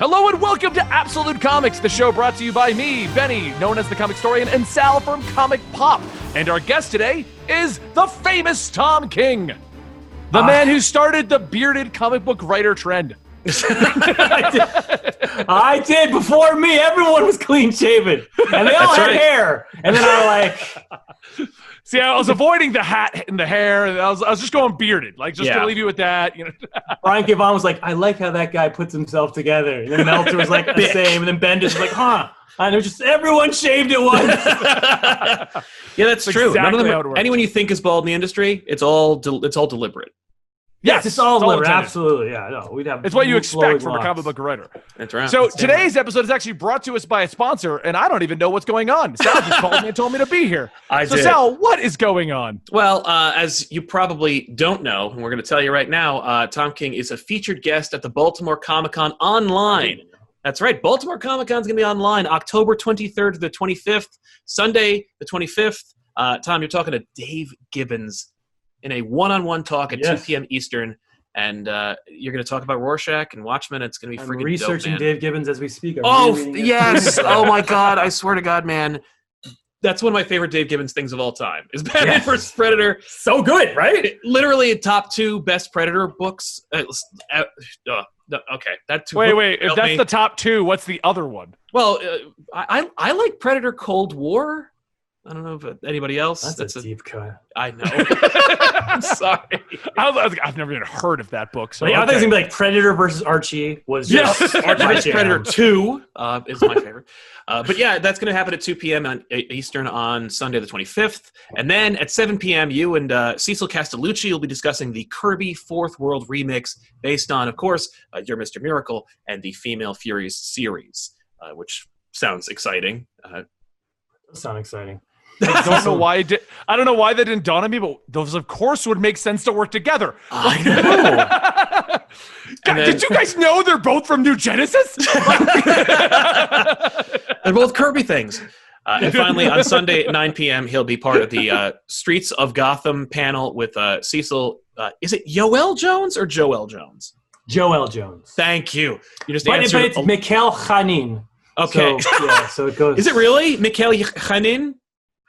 Hello and welcome to Absolute Comics, the show brought to you by me, Benny, known as the comic historian, and Sal from Comic Pop. And our guest today is the famous Tom King, the ah. man who started the bearded comic book writer trend. I did before me. Everyone was clean shaven, and they all That's had right. hair. And then I like, See, I was avoiding the hat and the hair, and I was, I was just going bearded, like just Yeah. to leave you with that. You know, Brian K. Vaughan was like, I like how that guy puts himself together. And then Meltzer was like the same, and then Bendis was like, huh? And it was just everyone shaved at once. yeah, that's That's true. None exactly of them how are- it works. anyone you think is bald in the industry, it's all del- it's all deliberate. Yes, it's all liver. intended. Absolutely, yeah. No, we'd have. It's what you expect flowing from a comic book writer. That's right. So today's episode is actually brought to us by a sponsor, and I don't even know what's going on. Sal just called me and told me to be here. I so did. Sal, what is going on? Well, uh, as you probably don't know, and we're going to tell you right now, uh, Tom King is a featured guest at the Baltimore Comic Con online. That's right. Baltimore Comic Con is going to be online October 23rd to the 25th, Sunday the 25th. Uh, Tom, you're talking to Dave Gibbons in a one-on-one talk at Yes. 2 p.m. Eastern, and uh, you're going to talk about Rorschach and Watchmen. It's going to be freaking researching dope, man. Dave Gibbons as we speak. I'm Oh rereading yes! oh my God! I swear to God, man, that's one of my favorite Dave Gibbons things of all time. Is Batman Yes. vs Predator. so good, right? Literally top two best Predator books. Uh, uh, uh, okay, that two. Wait, book wait. If that's me. the top two, what's the other one? well, uh, I I I like Predator Cold War. I don't know if anybody else. That's, a deep cut. I know. I'm sorry. I was, I was, I've never even heard of that book. So Like, I think it's gonna be like Predator versus Archie was Yes. just Archie my vs. jam. Predator 2 uh, is my favorite. Uh, but yeah, that's going to happen at 2 p.m. on E- Eastern on Sunday the 25th. And then at 7 p.m., you and uh, Cecil Castellucci will be discussing the Kirby Fourth World remix based on, of course, uh, Your Mr. Miracle and the Female Furies series, uh, which sounds exciting. Uh, Sound exciting. I don't know why. It did, I don't know why that didn't dawn on me, but those, of course, would make sense to work together. I know. God, And did you guys know they're both from New Genesis? They're both Kirby things. Uh, and finally, on Sunday at 9 p.m., he'll be part of the uh, Streets of Gotham panel with uh, Cecil. Uh, is it Yoel Jones or Joëlle Jones? Joëlle Jones. Thank you. You just But, answered. but it's Mikel Janín. okay. So, yeah, so it goes. is it really Mikel Janín?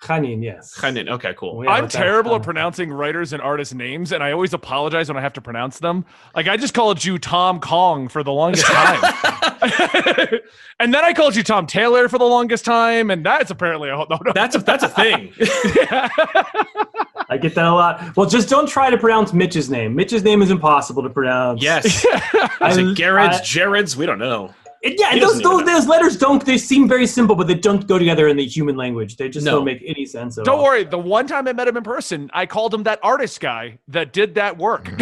Janín? Yes. Janín. Okay, cool. Have I'm terrible at pronouncing writers and artists' names, and I always apologize when I have to pronounce them. Like I just called you Tom Kong for the longest time, and then I called you Tom Taylor for the longest time, and that's apparently a whole. No, no. That's a that's a thing. I get that a lot. Well, just don't try to pronounce Mitch's name. Mitch's name is impossible to pronounce. yes. I- Is it Garrett's, I- Jared's? We don't know. It- yeah, those, those, those letters don't. They seem very simple, but they don't go together in the human language. They just No. don't make any sense at Don't all. worry. The one time I met him in person, I called him that artist guy that did that work.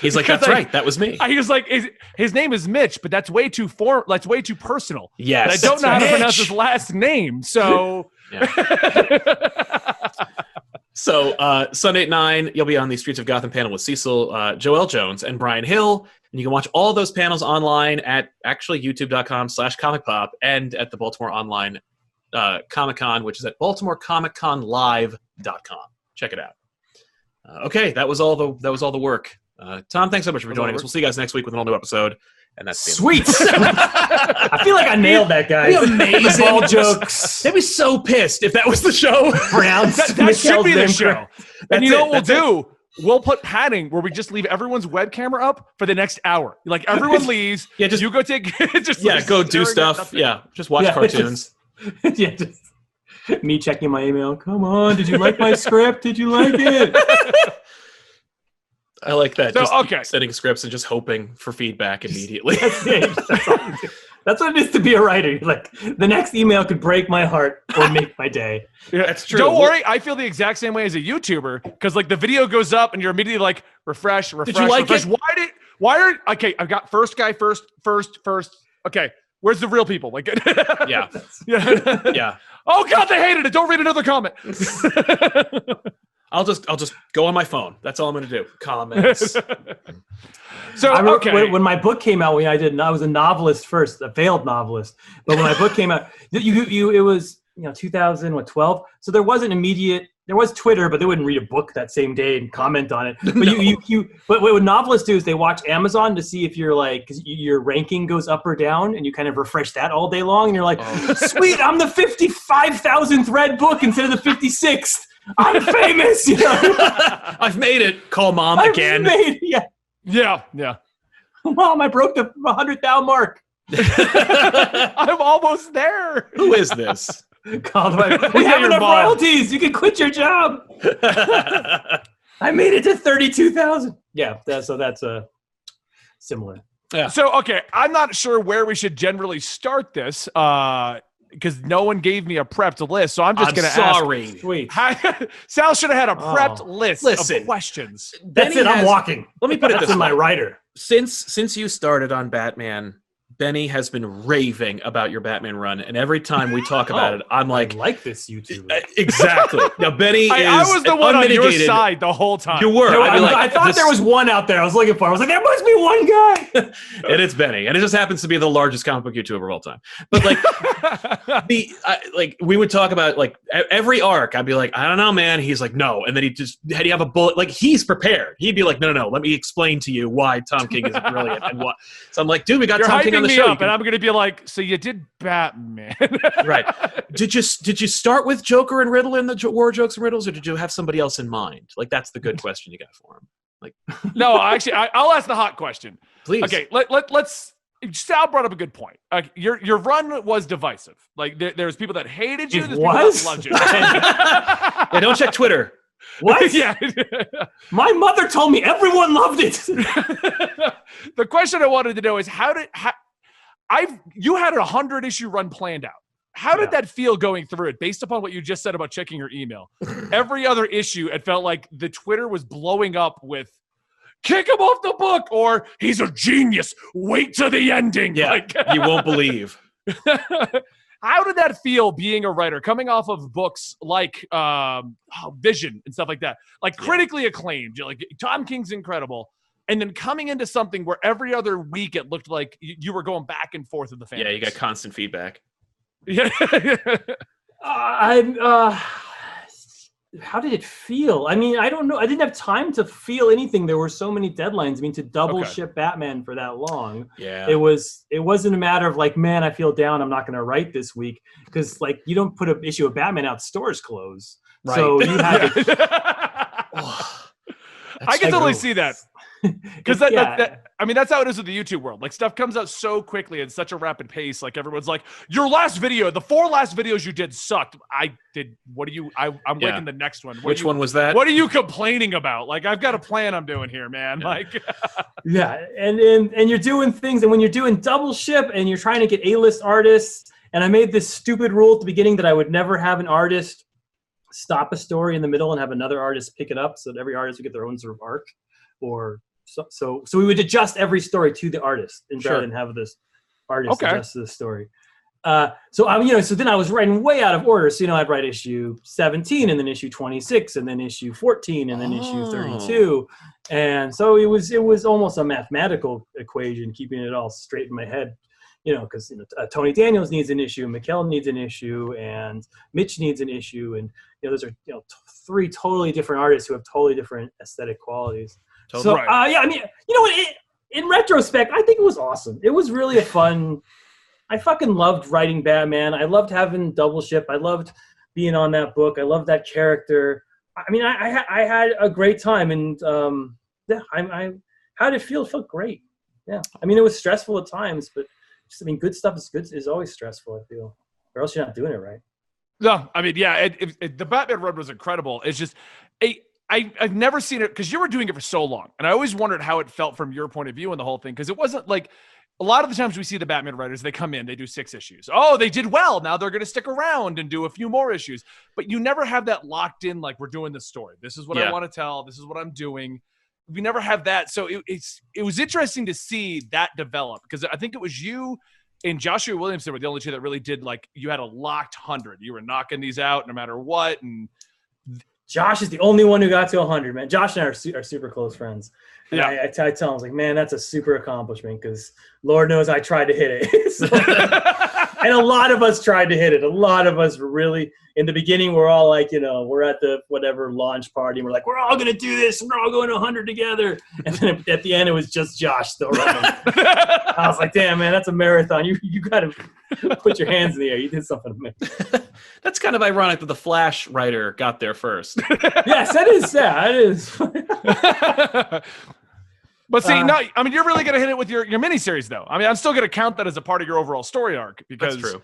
He's like, that's I- right. That was me. I- He was like, his, his name is Mitch, but that's way too form. That's way too personal. yes. And I don't know how to pronounce his last name. So So uh, Sunday at nine, you'll be on the Streets of Gotham panel with Cecil, uh, Joëlle Jones, and Bryan Hill, and you can watch all those panels online at actually YouTube.com/slash Comic Pop and at the Baltimore Online uh, Comic Con, which is at BaltimoreComicConLive.com. Check it out. Uh, okay, that was all the that was all the work. Uh, Tom, thanks so much for joining us. We'll see you guys next week with an all new episode. And that's. Sweet. I feel like I nailed that, guys. Amazing. Ball jokes. They'd be so pissed if that was the show. Pronounced that, that should be the show. And you That's know it, what we'll do? We'll put padding where we just leave everyone's web camera up for the next hour. Like everyone leaves. Yeah, just you go take just yeah, like go do stuff. Yeah, just watch Yeah, cartoons. just- yeah, just me checking my email. Come on, did you like my script? Did you like it? I like that. So, just okay. setting scripts and just hoping for feedback immediately. That's it. That's, all you do. That's what it is to be a writer. You're like the next email could break my heart or make my day. Yeah. That's true. Don't worry, I feel the exact same way as a YouTuber because like the video goes up and you're immediately like refresh, refresh. did you like refresh. it? Why did why are okay? I've got first guy first, first, first. Okay, where's the real people? Like, yeah, yeah, yeah. Oh God, they hated it. Don't read another comment. I'll just I'll just go on my phone. That's all I'm gonna do. Comments. so I wrote, okay, when, when my book came out, when I did, I was a novelist first, a failed novelist. But when my book came out, you, you, it was you know 2012 so there wasn't immediate there was twitter but they wouldn't read a book that same day and comment on it but you, you you but what novelists do is they watch amazon to see if you're like 'cause y- your ranking goes up or down and you kind of refresh that all day long and you're like Oh. sweet i'm the 55000th read book instead of the 56th i'm famous you know I've made it. Call mom I've again. made- yeah Yeah, yeah. mom i broke the 100000 mark I'm almost there. Who is this? called my we have your enough mom. royalties you can quit your job I made it to thirty-two thousand. Yeah, that, so that's uh, similar. Yeah. So, okay, I'm not sure where we should generally start this uh, because no one gave me a prepped list. So I'm just going to ask. sorry. Sweet. How, Sal should have had a oh, prepped Oh, list listen. of questions. That's Benny it. I'm walking. Let me put it this in way. my writer. since since you started on Batman, Benny has been raving about your Batman run, and every time we talk about Oh, it, I'm Like, like, like this YouTube. uh, exactly. Now Benny I, is I was the one on your side the whole time. You were. There- I'd like, I thought this- there was one out there. I was looking for. I was like, there must be one guy. and it's Benny, and it just happens to be the largest comic book YouTuber of all time. But like the I, like we would talk about like every arc. I'd be like, I don't know, man. He's like, no, and then he just had you have a bullet. Like he's prepared. He'd be like, no, no, no. Let me explain to you why Tom King is brilliant and what. So I'm like, dude, we got You're Tom King on the me show. Up, can- and I'm going to be like, so you did Batman. right. Did you did you start with Joker and Riddle in the jo- War Jokes and Riddles, or did you have somebody else in mind? Like that's the good question you got for him. Like, no, actually, I, I'll ask the hot question. Please. Okay, let, let, let's. Sal brought up a good point. Uh, your your run was divisive. Like there, there's people that hated you. It there's was? people that loved you. Yeah, don't check Twitter. What? yeah. My mother told me everyone loved it. the question I wanted to know is how did how, I've you had a hundred issue run planned out. How did Yeah. that feel going through it based upon what you just said about checking your email? Every other issue, it felt like the Twitter was blowing up with kick him off the book or he's a genius. Wait to the ending. Yeah, Like, you won't believe. how did that feel being a writer coming off of books like um, oh, Vision and stuff like that? Like critically acclaimed, like Tom King's incredible. And then coming into something where every other week it looked like you, you were going back and forth with the fans. Yeah, you got constant feedback. Yeah. Uh, I'm. Uh, how did it feel? I mean, I don't know. I didn't have time to feel anything. There were so many deadlines. I mean, to double Okay. ship Batman for that long, Yeah. it was. It wasn't a matter of like, man, I feel down. I'm not going to write this week because like you don't put an issue of Batman out. Stores close. So Right. you had to I can totally see that. Because that, yeah. that, that, I mean, that's how it is with the YouTube world. Like stuff comes out so quickly at such a rapid pace. Like everyone's like, "Your last video, the four last videos you did sucked." I did. What are you? I, I'm Yeah. making the next one. What Which you- one was that? What are you complaining about? Like I've got a plan I'm doing here, man. Yeah. Like, Yeah, and, and and you're doing things, and when you're doing double ship, and you're trying to get A-list artists, and I made this stupid rule at the beginning that I would never have an artist stop a story in the middle and have another artist pick it up, so that every artist would get their own sort of arc, or so so, so we would adjust every story to the artist, and Sure. rather than have this artist Okay. adjust the story. Uh, so I'm, you know, so then I was writing way out of order. So you know, I'd write issue 17, and then issue 26, and then issue 14, and then issue Oh. 32 and so it was it was almost a mathematical equation keeping it all straight in my head you know because you know, uh, tony daniels needs an issue Mikel needs an issue and mitch needs an issue and you know those are you know t- three totally different artists who have totally different aesthetic qualities so Right. uh, yeah i mean you know what it, in retrospect i think it was awesome it was really a fun i fucking loved writing batman i loved having double ship i loved being on that book i loved that character I mean, I I, I had a great time, and um, yeah, I, I how did it feel? It felt great. Yeah, I mean, it was stressful at times, but just, I mean, good stuff is good is always stressful. I feel, or else you're not doing it right. no, I mean, yeah, it, it, it- the Batman run was incredible. It's just, a, I I've never seen it because you were doing it for so long, and I always wondered how it felt from your point of view and the whole thing because it wasn't like. A lot of the times we see the Batman writers, they come in, they do six issues. Oh, they did well. Now they're going to stick around and do a few more issues. But you never have that locked in, like we're doing this story. This is what I want to tell. This is what I'm doing. We never have that. So it, it's it was interesting to see that develop because I think it was you and Joshua Williamson were the only two that really did like you had a locked hundred. You were knocking these out no matter what, and Josh is the only one who got to 100, man. Josh and I are, su- are super close friends. And Yeah. I, I, t- I tell him, I like, man, that's a super accomplishment because Lord knows I tried to hit it. So- and a lot of us tried to hit it. A lot of us really in the beginning. We're all like, you know, we're at the whatever launch party. And we're like, we're all gonna do this. And We're all going to 100 together. And then at the end, it was just Josh still running. I was like, damn man, that's a marathon. You you gotta put your hands in the air. You did something to me. That's kind of ironic that the Flash writer got there first. Yes, that is. Yeah, it is. but see, Uh, no, I mean, you're really going to hit it with your, your miniseries, though. I mean, I'm still going to count that as a part of your overall story arc because That's true.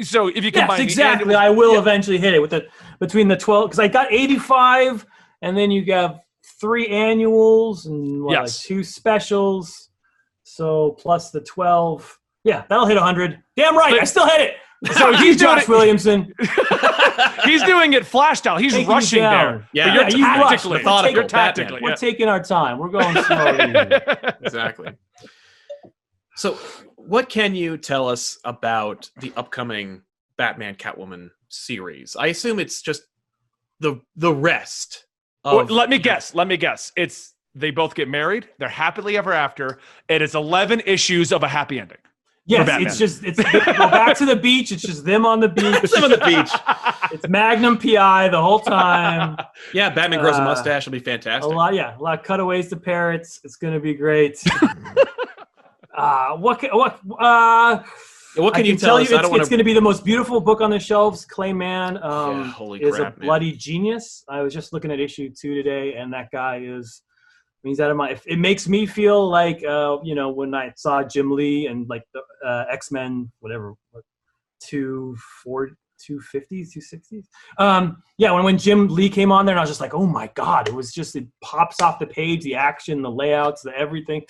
So if you yes, combine the exactly. annual- I will Yeah. eventually hit it with the between the 12 because I got 85, and then you have three annuals and what, like Yes. two specials. So plus the 12. Yeah, that'll hit 100. Damn right, I still hit it. So he's doing Josh it- Williamson. He's doing it flash style. He's Taking you rushing down. there. Yeah, but you're Yeah, you rushed. tactically. Methodical You're Batman. tactically. We're yeah. taking our time. We're going slowly. exactly. So, what can you tell us about the upcoming Batman Catwoman series? I assume it's just the the rest Well, let me guess. Let me guess. It's they both get married. They're happily ever after. It is 11 issues of a happy ending. Yes, it's just it's go back to the beach. It's just them on the beach. Some on the beach. It's Magnum PI the whole time. Yeah, Batman grows a Uh, mustache. It'll be fantastic. A fantastic. lot, yeah, a lot of cutaways to parrots. It's gonna be great. uh, what? ca- What? Uh, What can I you tell, you. I it's, don't want it's going to be the most beautiful book on the shelves. Clay Mann um, Yeah, holy is crap, a man. bloody genius. I was just looking at issue two today, and that guy is. He's out of my. It makes me feel like uh, you know when I saw Jim Lee and like the uh, X Men, whatever, what, two four. 250s, 260s. Um, yeah, when, when Jim Lee came on there, and I was just like, oh my God, it was just, it pops off the page, the action, the layouts, the everything.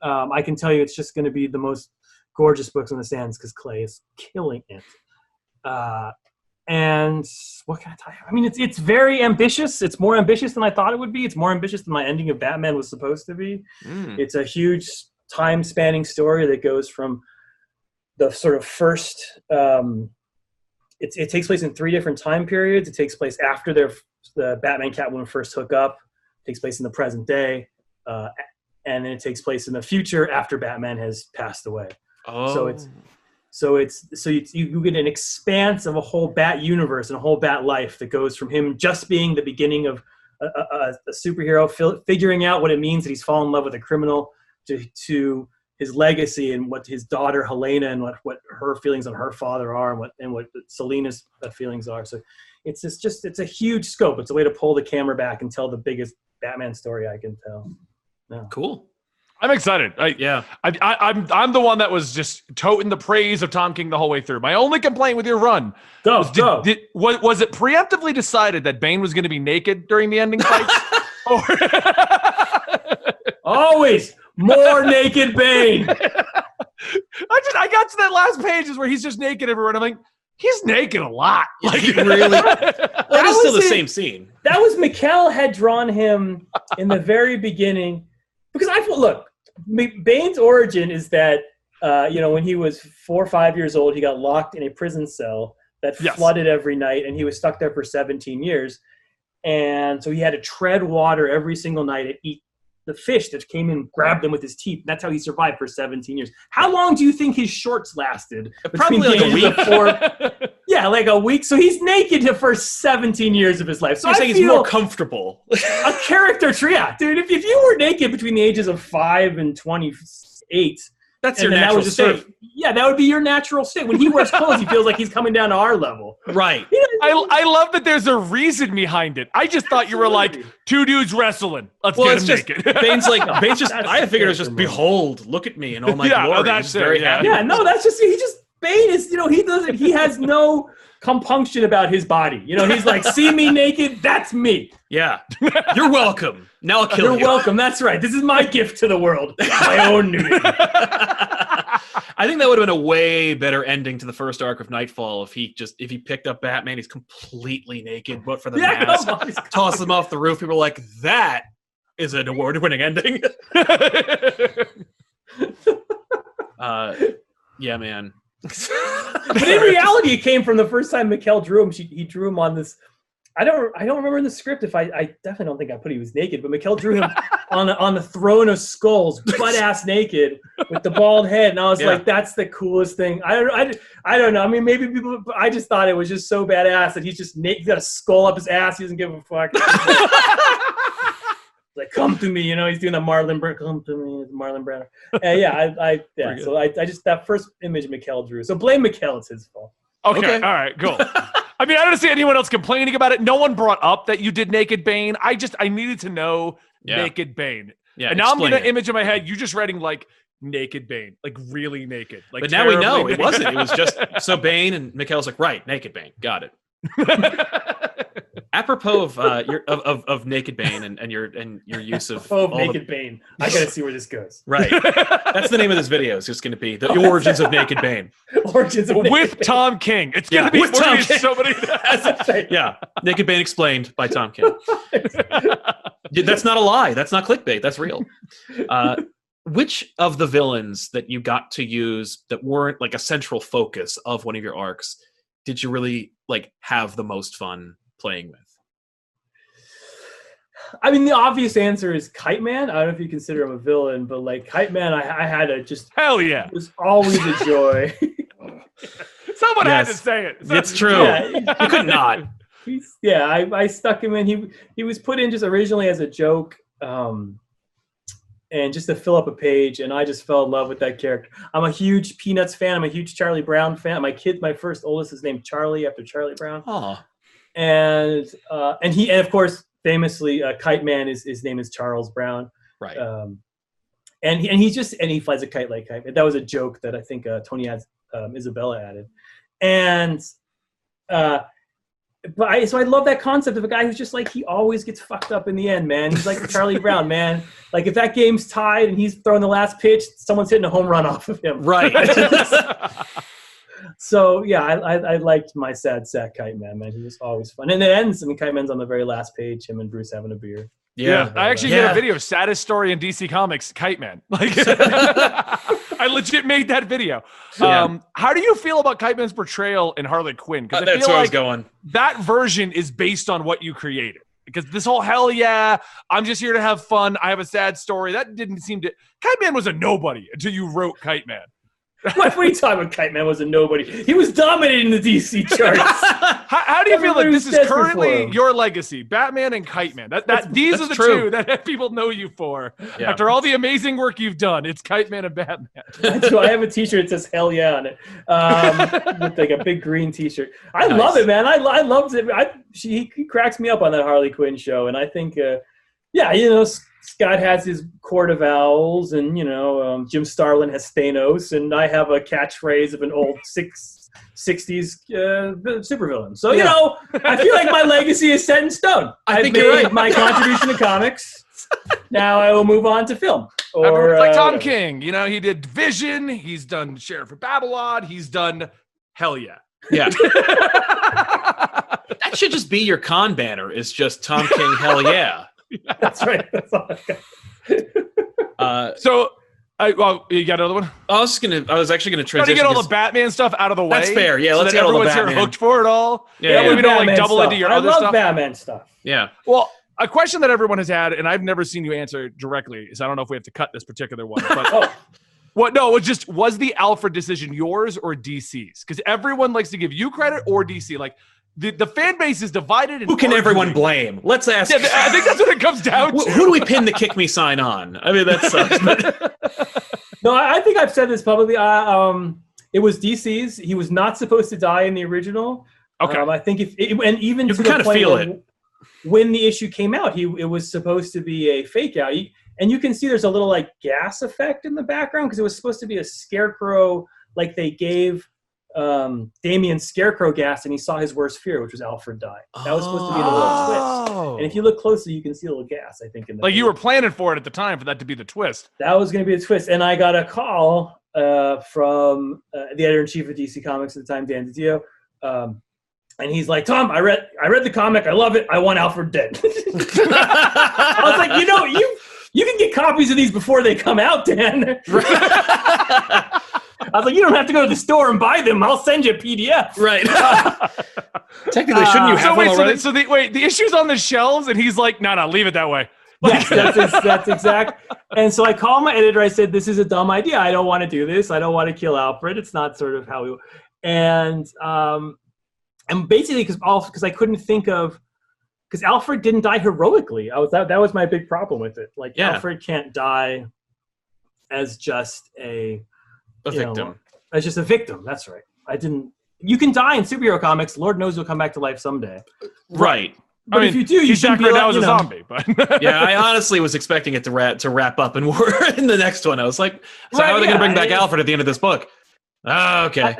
Um, I can tell you it's just going to be the most gorgeous books on the stands because Clay is killing it. Uh, and what can I tell you? I mean, it's it's very ambitious. It's more ambitious than I thought it would be. It's more ambitious than my ending of Batman was supposed to be. Mm. It's a huge time-spanning story that goes from the sort of first. Um, it, it takes place in three different time periods. It takes place after their the Batman Catwoman first hook up. It takes place in the present day, uh, and then it takes place in the future after Batman has passed away. Oh, so it's- So it's so you, you get an expanse of a whole Bat universe and a whole Bat life that goes from him just being the beginning of a, a, a superhero, fil- figuring out what it means that he's fallen in love with a criminal, to, to his legacy and what his daughter Helena and what, what her feelings on her father are and what and what Selena's uh, feelings are. So it's just, just it's a huge scope. It's a way to pull the camera back and tell the biggest Batman story I can tell. cool. I'm excited. I, Yeah. I, I, I'm I'm the one that was just toting the praise of Tom King the whole way through. My only complaint with your run Go was did, go. did was, was it preemptively decided that Bane was going to be naked during the ending fights? or Always more naked Bane. I just I got to that last pages where he's just naked everywhere, and I'm like, he's naked a lot. Yeah, Like really- Well, it is still the it. same scene. that was Mikel had drawn him in the very beginning because I feel look, Bane's origin is that uh, you know when he was four or five years old, he got locked in a prison cell that Yes. flooded every night, and he was stuck there for 17 years, and so he had to tread water every single night and eat the fish that came in, grabbed them with his teeth. That's how he survived for 17 years. How long do you think his shorts lasted? Probably like a week. four- yeah, like a week. So he's naked the first 17 years of his life. So So you're I saying he's more comfortable. a character tree. Yeah, dude. If, if you were naked between the ages of five and 28, That's and your then that natural state. sort of yeah, that would be your natural state. When he wears clothes, he feels like he's coming down to our level. right. I, I love that there's a reason behind it. I just thought you were like two dudes wrestling. Let's Well, get it's them just naked. Bane's like Bane's just. I figured it was just behold, look at me and all my Yeah, oh, glory. that's it, very yeah. happy. Yeah, no, that's just he just Bane is you know he doesn't he has no compunction about his body. You know he's like see me naked, that's me. Yeah. You're welcome. Now I'll kill You're you. welcome. That's right. This is my gift to the world. My own nudity. I think that would have been a way better ending to the first arc of Nightfall if he just if he picked up Batman, he's completely naked, but for the Yeah, mask, on. toss him off the roof. People are like, that is an award-winning ending. uh, yeah, man. But in reality, it came from the first time Mikel drew him. She, he drew him on this. I don't. I don't remember in the script if I. I definitely don't think I put he was naked, but Mikel drew him on a, on the throne of skulls, butt ass naked, with the bald head, and I was Yeah. like, "That's the coolest thing." I don't, I, I don't know. I mean, maybe people. I just thought it was just so badass that he's just naked, he's got a skull up his ass. He doesn't give a fuck. like, come to me, you know. He's doing the Marlon Brando. Come to me, Marlon Brando. And yeah, I, I yeah. So I, I just that first image Mikel drew. So blame Mikel. It's his fault. Okay, Okay. all right, cool. I mean, I don't see anyone else complaining about it. No one brought up that you did Naked Bane. I just I needed to know Yeah. Naked Bane. Yeah, and now I'm explain getting an it. image in my head. You're just writing like Naked Bane, like really naked. Like But now we know terribly it wasn't. It was just so Bane and Mikel's like, right, naked Bane. Got it. naked. Apropos of uh your of, of, of naked Bane and, and your and your use of Oh, all the- Naked Bane. I gotta see where this goes. right. That's the name of this video. It's just going to be the origins of Naked Bane. Origins of Naked with Bane. Tom King. It's Yeah, gonna be with we're Tom King. so many. Yeah, Naked Bane explained by Tom King. That's not a lie. That's not clickbait. That's real. Uh, which of the villains that you got to use that weren't like a central focus of one of your arcs did you really like have the most fun playing with? I mean, the obvious answer is Kite Man. I don't know if you consider him a villain, but like Kite Man, I, I had a just Hell yeah! it was always a joy. Someone had to say it. It's true. yeah, You could not. he's, yeah. I, I stuck him in. He he was put in just originally as a joke, um, and just to fill up a page. And I just fell in love with that character. I'm a huge Peanuts fan. I'm a huge Charlie Brown fan. My kid, my first oldest, is named Charlie after Charlie Brown. Oh, and uh, and he and of course famously uh, Kite Man is his name is Charles Brown. right. Um, and he, and he just and he flies a kite like kite. That was a joke that I think uh, Tony had um, Isabella added, and uh, but I so I love that concept of a guy who's just like he always gets fucked up in the end, man. He's like Charlie Brown, man. Like if that game's tied and he's throwing the last pitch, someone's hitting a home run off of him. right. So yeah, I, I, I liked my sad sack kite man, man. He was always fun, and it ends. I mean, kite man's on the very last page. Him and Bruce having a beer. Yeah, I actually did a video, saddest story in DC Comics, Kite Man. Like, I legit made that video. Yeah. Um, how do you feel about Kite Man's portrayal in Harley Quinn? Uh, Because I that's feel where I was going. that version is based on what you created. Because this whole hell yeah, I'm just here to have fun. I have a sad story. That didn't seem to. Kite Man was a nobody until you wrote Kite Man. What, what are you talking about? Kite man was a nobody. He was dominating the DC charts. How, how do you feel like this is currently your legacy, Batman and Kite Man? That, that these are the true. two that people know you for. Yeah. After all the amazing work you've done, it's Kite Man and Batman. I. I have a T-shirt that says "Hell yeah" on it, um, with like a big green T-shirt. I Nice. love it, man. I, I loved it. I, she, he cracks me up on that Harley Quinn show, and I think, uh, yeah, you know, S- Scott has his court of owls, and you know, um, Jim Starlin has Thanos, and I have a catchphrase of an old six. 60s uh, supervillain. So, you Yeah. know, I feel like my legacy is set in stone. I I've think you're made right. my contribution to comics. Now I will move on to film. Or, Everyone's like uh, Tom King. You know, he did Vision. He's done Sheriff of Babylon. He's done Hell Yeah. Yeah. that should just be your con banner. Is just Tom King. Hell yeah. That's right. That's all I got. Uh, so, I, well, you got another one? I was just gonna. I was actually gonna Trying to get all the Batman stuff out of the way. That's fair. Yeah, so let's that get all the everyone's here hooked for it all. Yeah, That yeah. we don't like double stuff. into your I other love. Batman stuff. yeah. Well, a question that everyone has had, and I've never seen you answer directly, is I don't know if we have to cut this particular one, but Oh, what? No, it was just was the Alfred decision yours or DC's? Because everyone likes to give you credit or DC. Like the, the fan base is divided. And Who can everyone blame? Let's ask. Yeah, I think that's what it comes down to. who do we pin the kick me sign on? I mean, that's. Uh, no, I, I think I've said this publicly. I, um, it was DC's. He was not supposed to die in the original. Okay. Um, I think if it, and even You to can the kinda point feel where it. when the issue came out, he it was supposed to be a fake out. You- and you can see there's a little like gas effect in the background because it was supposed to be a scarecrow, like they gave um, Damian scarecrow gas, and he saw his worst fear, which was Alfred die. That was supposed to be the little twist. Oh. And if you look closely, you can see a little gas. I think in the like you were planning for it at the time for that to be the twist. that was going to be the twist. And I got a call uh, from uh, the editor in chief of DC Comics at the time, Dan DiDio. Um, and he's like, Tom, I read, I read the comic. I love it. I want Alfred dead. I was like, you know, you you can get copies of these before they come out, Dan. I was like, you don't have to go to the store and buy them. I'll send you a PDF. right. Technically, shouldn't you Uh, have so one wait, so already? the, so the wait, the issue's on the shelves, and he's like, "No, no, leave it that way." Yes, that's, ex- that's exact. And so I called my editor. I said, "This is a dumb idea. I don't want to do this. I don't want to kill Alfred. It's not sort of how we." And um, and basically because because I couldn't think of because Alfred didn't die heroically. I was that that was my big problem with it. Like Yeah. Alfred can't die as just a A you know, victim. as just a victim. That's right. I didn't. You can die in superhero comics. Lord knows you'll come back to life someday. right. But I mean, if you do, you should back be right like, now as you a zombie, but Yeah, I honestly was expecting it to wrap to wrap up and we're in the next one. I was like, so how are they yeah, gonna bring back I- Alfred at the end of this book? Ah, okay.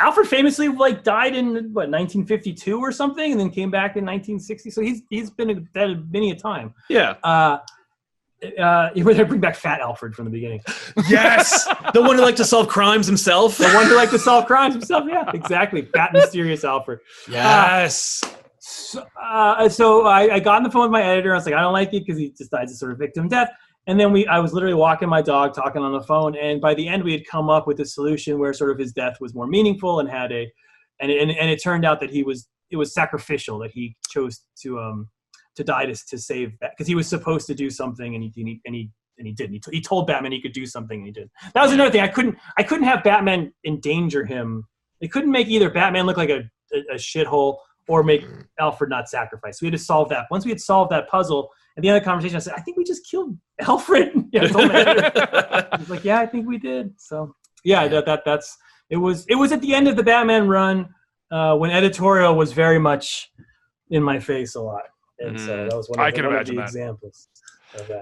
Alfred famously like died in what 1952 or something, and then came back in 1960. So he's he's been dead many a time. Yeah. Uh, uh, you would bring back Fat Alfred from the beginning, Yes. the one who liked to solve crimes himself. the one who liked to solve crimes himself. Yeah, exactly. Fat mysterious Alfred. Yes. So, uh, so I, I got on the phone with my editor. I was like, I don't like it because he just died a sort of victim death. And then we, I was literally walking my dog, talking on the phone, and by the end, we had come up with a solution where sort of his death was more meaningful and had a, and and, and it turned out that he was it was sacrificial that he chose to um to die to to save because he was supposed to do something and he and he and he, and he didn't. He, t- he told Batman he could do something and he didn't. That was another thing. I couldn't I couldn't have Batman endanger him. They couldn't make either Batman look like a a, a shithole or make Alfred not sacrifice. We had to solve that. Once we had solved that puzzle, at the end of the conversation, I said, I think we just killed Alfred. yeah, I told my editor. Was like, Yeah, I think we did. So yeah, Yeah. That, that that's it was it was at the end of the Batman run uh, when editorial was very much in my face a lot. And so Mm. that was one of I the, can one of imagine the that. examples.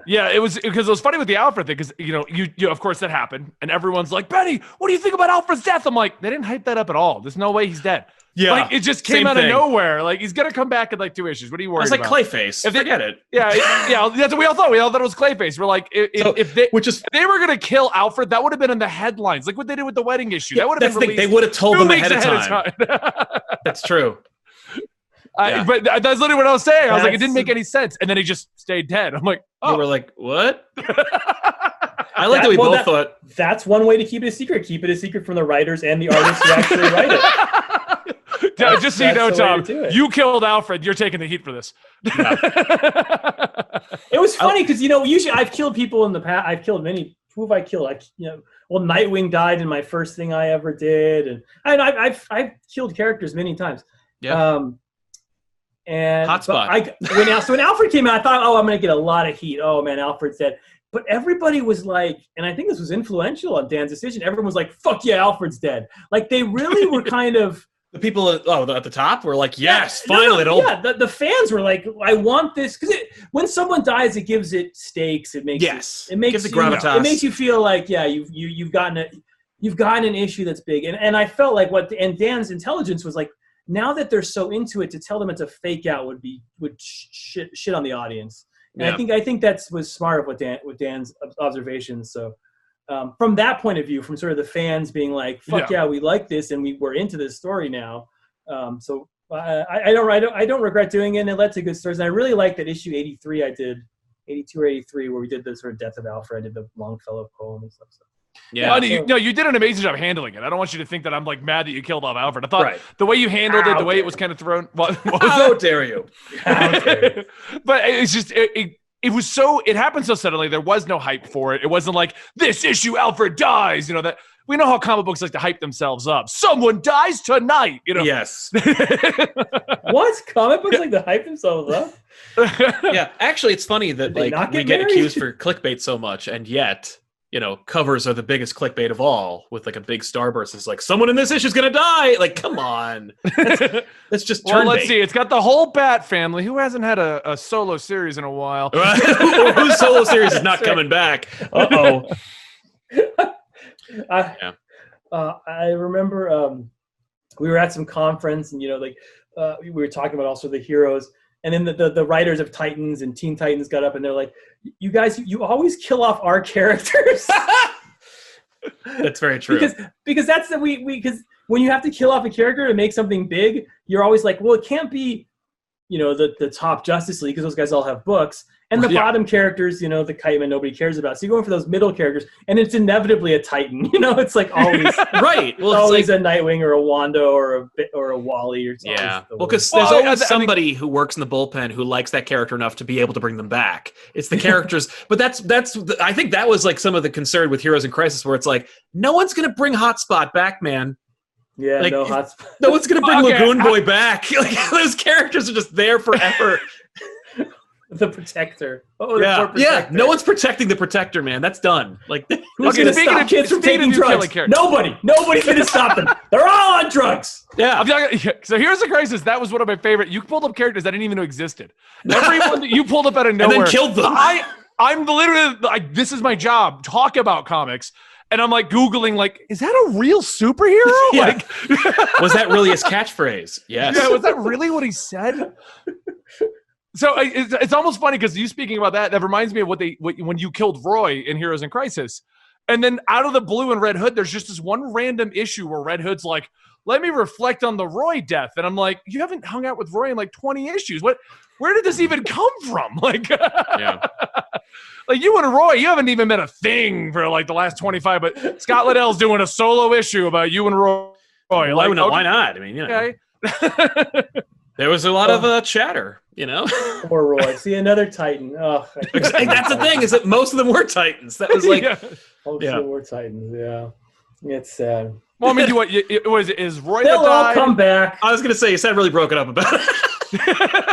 Yeah, it was because it was funny with the Alfred thing because you know you, you of course that happened and everyone's like Benny, what do you think about Alfred's death? I'm like they didn't hype that up at all. There's no way he's dead. Yeah. like it just came out thing. of nowhere. Like he's gonna come back in like two issues. What are you I worried was like about? Clayface. If they- Forget it. Yeah, yeah, that's what we all thought. We all thought it was Clayface. We're like, if, if- So- if they Which is if they were gonna kill Alfred, that would have been in the headlines, like what they did with the wedding issue. that would have been the thing. They would have told them weeks ahead of time. time. That's true. I- Yeah. but that's literally what I was saying. I was like, it didn't make any sense, and then he just stayed dead. I'm like, They oh. were like, what? I like that, That- we well, both that- thought That's one way to keep it a secret. Keep it a secret from the writers and the artists who actually write it. Yeah, just so you know, the to Tom, you killed Alfred. You're taking the heat for this. It was funny because you know usually I've killed people in the past. I've killed many. Who have I killed? I you know well Nightwing died in my first thing I ever did, and and I, I've I've killed characters many times. Yeah. Um, and Hot spot. I when Al- so when Alfred came out, I thought, oh, I'm gonna get a lot of heat. Oh man, Alfred's dead. But everybody was like, and I think this was influential on Dan's decision. Everyone was like, "Fuck yeah, Alfred's dead!" Like they really were kind of. the people at, oh, at the top were like, yes, No, no, finally. it'll yeah, the, the fans were like, "I want this," because when someone dies, it gives it stakes. It makes it- Yes. it makes Gives it you, gravitas. It makes you feel like yeah, you've you, you've gotten a you've gotten an issue that's big, and and I felt like what and Dan's intelligence was like. Now that they're so into it, to tell them it's a fake out would be would shit shit on the audience. And Yeah. I think I think that's was smart with Dan with Dan's observations. So um, from that point of view, from sort of the fans being like, "Fuck yeah, we like this, and we we're into this story now." Um, so uh, I, I don't I don't I don't regret doing it, and it led to good stories. And I really like that issue eighty three I did. 82 or 83 where we did the sort of death of alfred i did the longfellow poem and stuff so. Yeah. No, you, no, you did an amazing job handling it. I don't want you to think that I'm like mad that you killed off Alfred. I thought Right. the way you handled it, the way it was kind of thrown. What, what was How it? dare you? But it's just it, it, it was so it happened so suddenly. There was no hype for it. It wasn't like this issue Alfred dies. You know that we know how comic books like to hype themselves up. Someone dies tonight. You know. Yes. what comic books like to hype themselves up yeah. Actually, it's funny that Did like not we get get accused for clickbait so much, and yet you know covers are the biggest clickbait of all. With like a big starburst, it's like someone in this issue is gonna die. Like, come on, that's just well, let's bait. see. It's got the whole Bat family. Who hasn't had a, a solo series in a while? Whose solo series is not That's coming back? Uh oh. I, Yeah. uh, I remember um, we were at some conference and you know like uh, we were talking about also the heroes and then the, the, the writers of titans and teen titans got up and they're like you guys you always kill off our characters That's very true. because because that's the we we because when you have to kill off a character to make something big you're always like well it can't be you know the the top justice league because those guys all have books And the Yeah. bottom characters, you know, the kite man nobody cares about. So you're going for those middle characters, and it's inevitably a Titan. You know, it's like always right. Well, it's always like, a Nightwing or a Wanda or a or a Wally or something. yeah. The Well, because there's I- I- always I think- somebody who works in the bullpen who likes that character enough to be able to bring them back. It's the characters, but that's that's. The, I think that was like some of the concern with Heroes in Crisis, where it's like no one's gonna bring Hotspot back, man. yeah, like, no hotspot. No one's gonna bring Okay, Lagoon I- Boy back. Like those characters are just there forever. The protector. Oh, yeah, poor yeah. No one's protecting the protector, man. That's done. Like Who's Okay, gonna speaking stop of- kids from speaking of taking you killing drugs? characters- Nobody. Nobody's gonna stop them. They're all on drugs. yeah. I'm talking, so here's the crisis. That was one of my favorite. You pulled up characters I didn't even know existed. Everyone that you pulled up out of and nowhere. then killed them. I I'm literally like this is my job. Talk about comics. And I'm like Googling, like, is that a real superhero? Yeah. Like was that really his catchphrase? Yes. Yeah, was that really what he said? So it's, it's almost funny because you speaking about that, that reminds me of what they what, when you killed Roy in Heroes in Crisis, and then out of the blue and Red Hood, there's just this one random issue where Red Hood's like, "Let me reflect on the Roy death," and I'm like, "You haven't hung out with Roy in like 20 issues. What? Where did this even come from? Like, yeah. like you and Roy, you haven't even been a thing for like the last 25. But Scott Lobdell's doing a solo issue about you and Roy. Why, Like, not? why okay. not? I mean, you know, okay. there was a lot of uh, chatter. You know, Poor Roy. See another Titan. Oh, Exactly. that's the thing is that most of them were Titans. That was like, Yeah. Oh, Yeah. yeah. were Titans. Yeah, it's sad. Well, I mean, do what? You, it was is Roy They'll all died? come back. I was gonna say, you sound really broken up about it.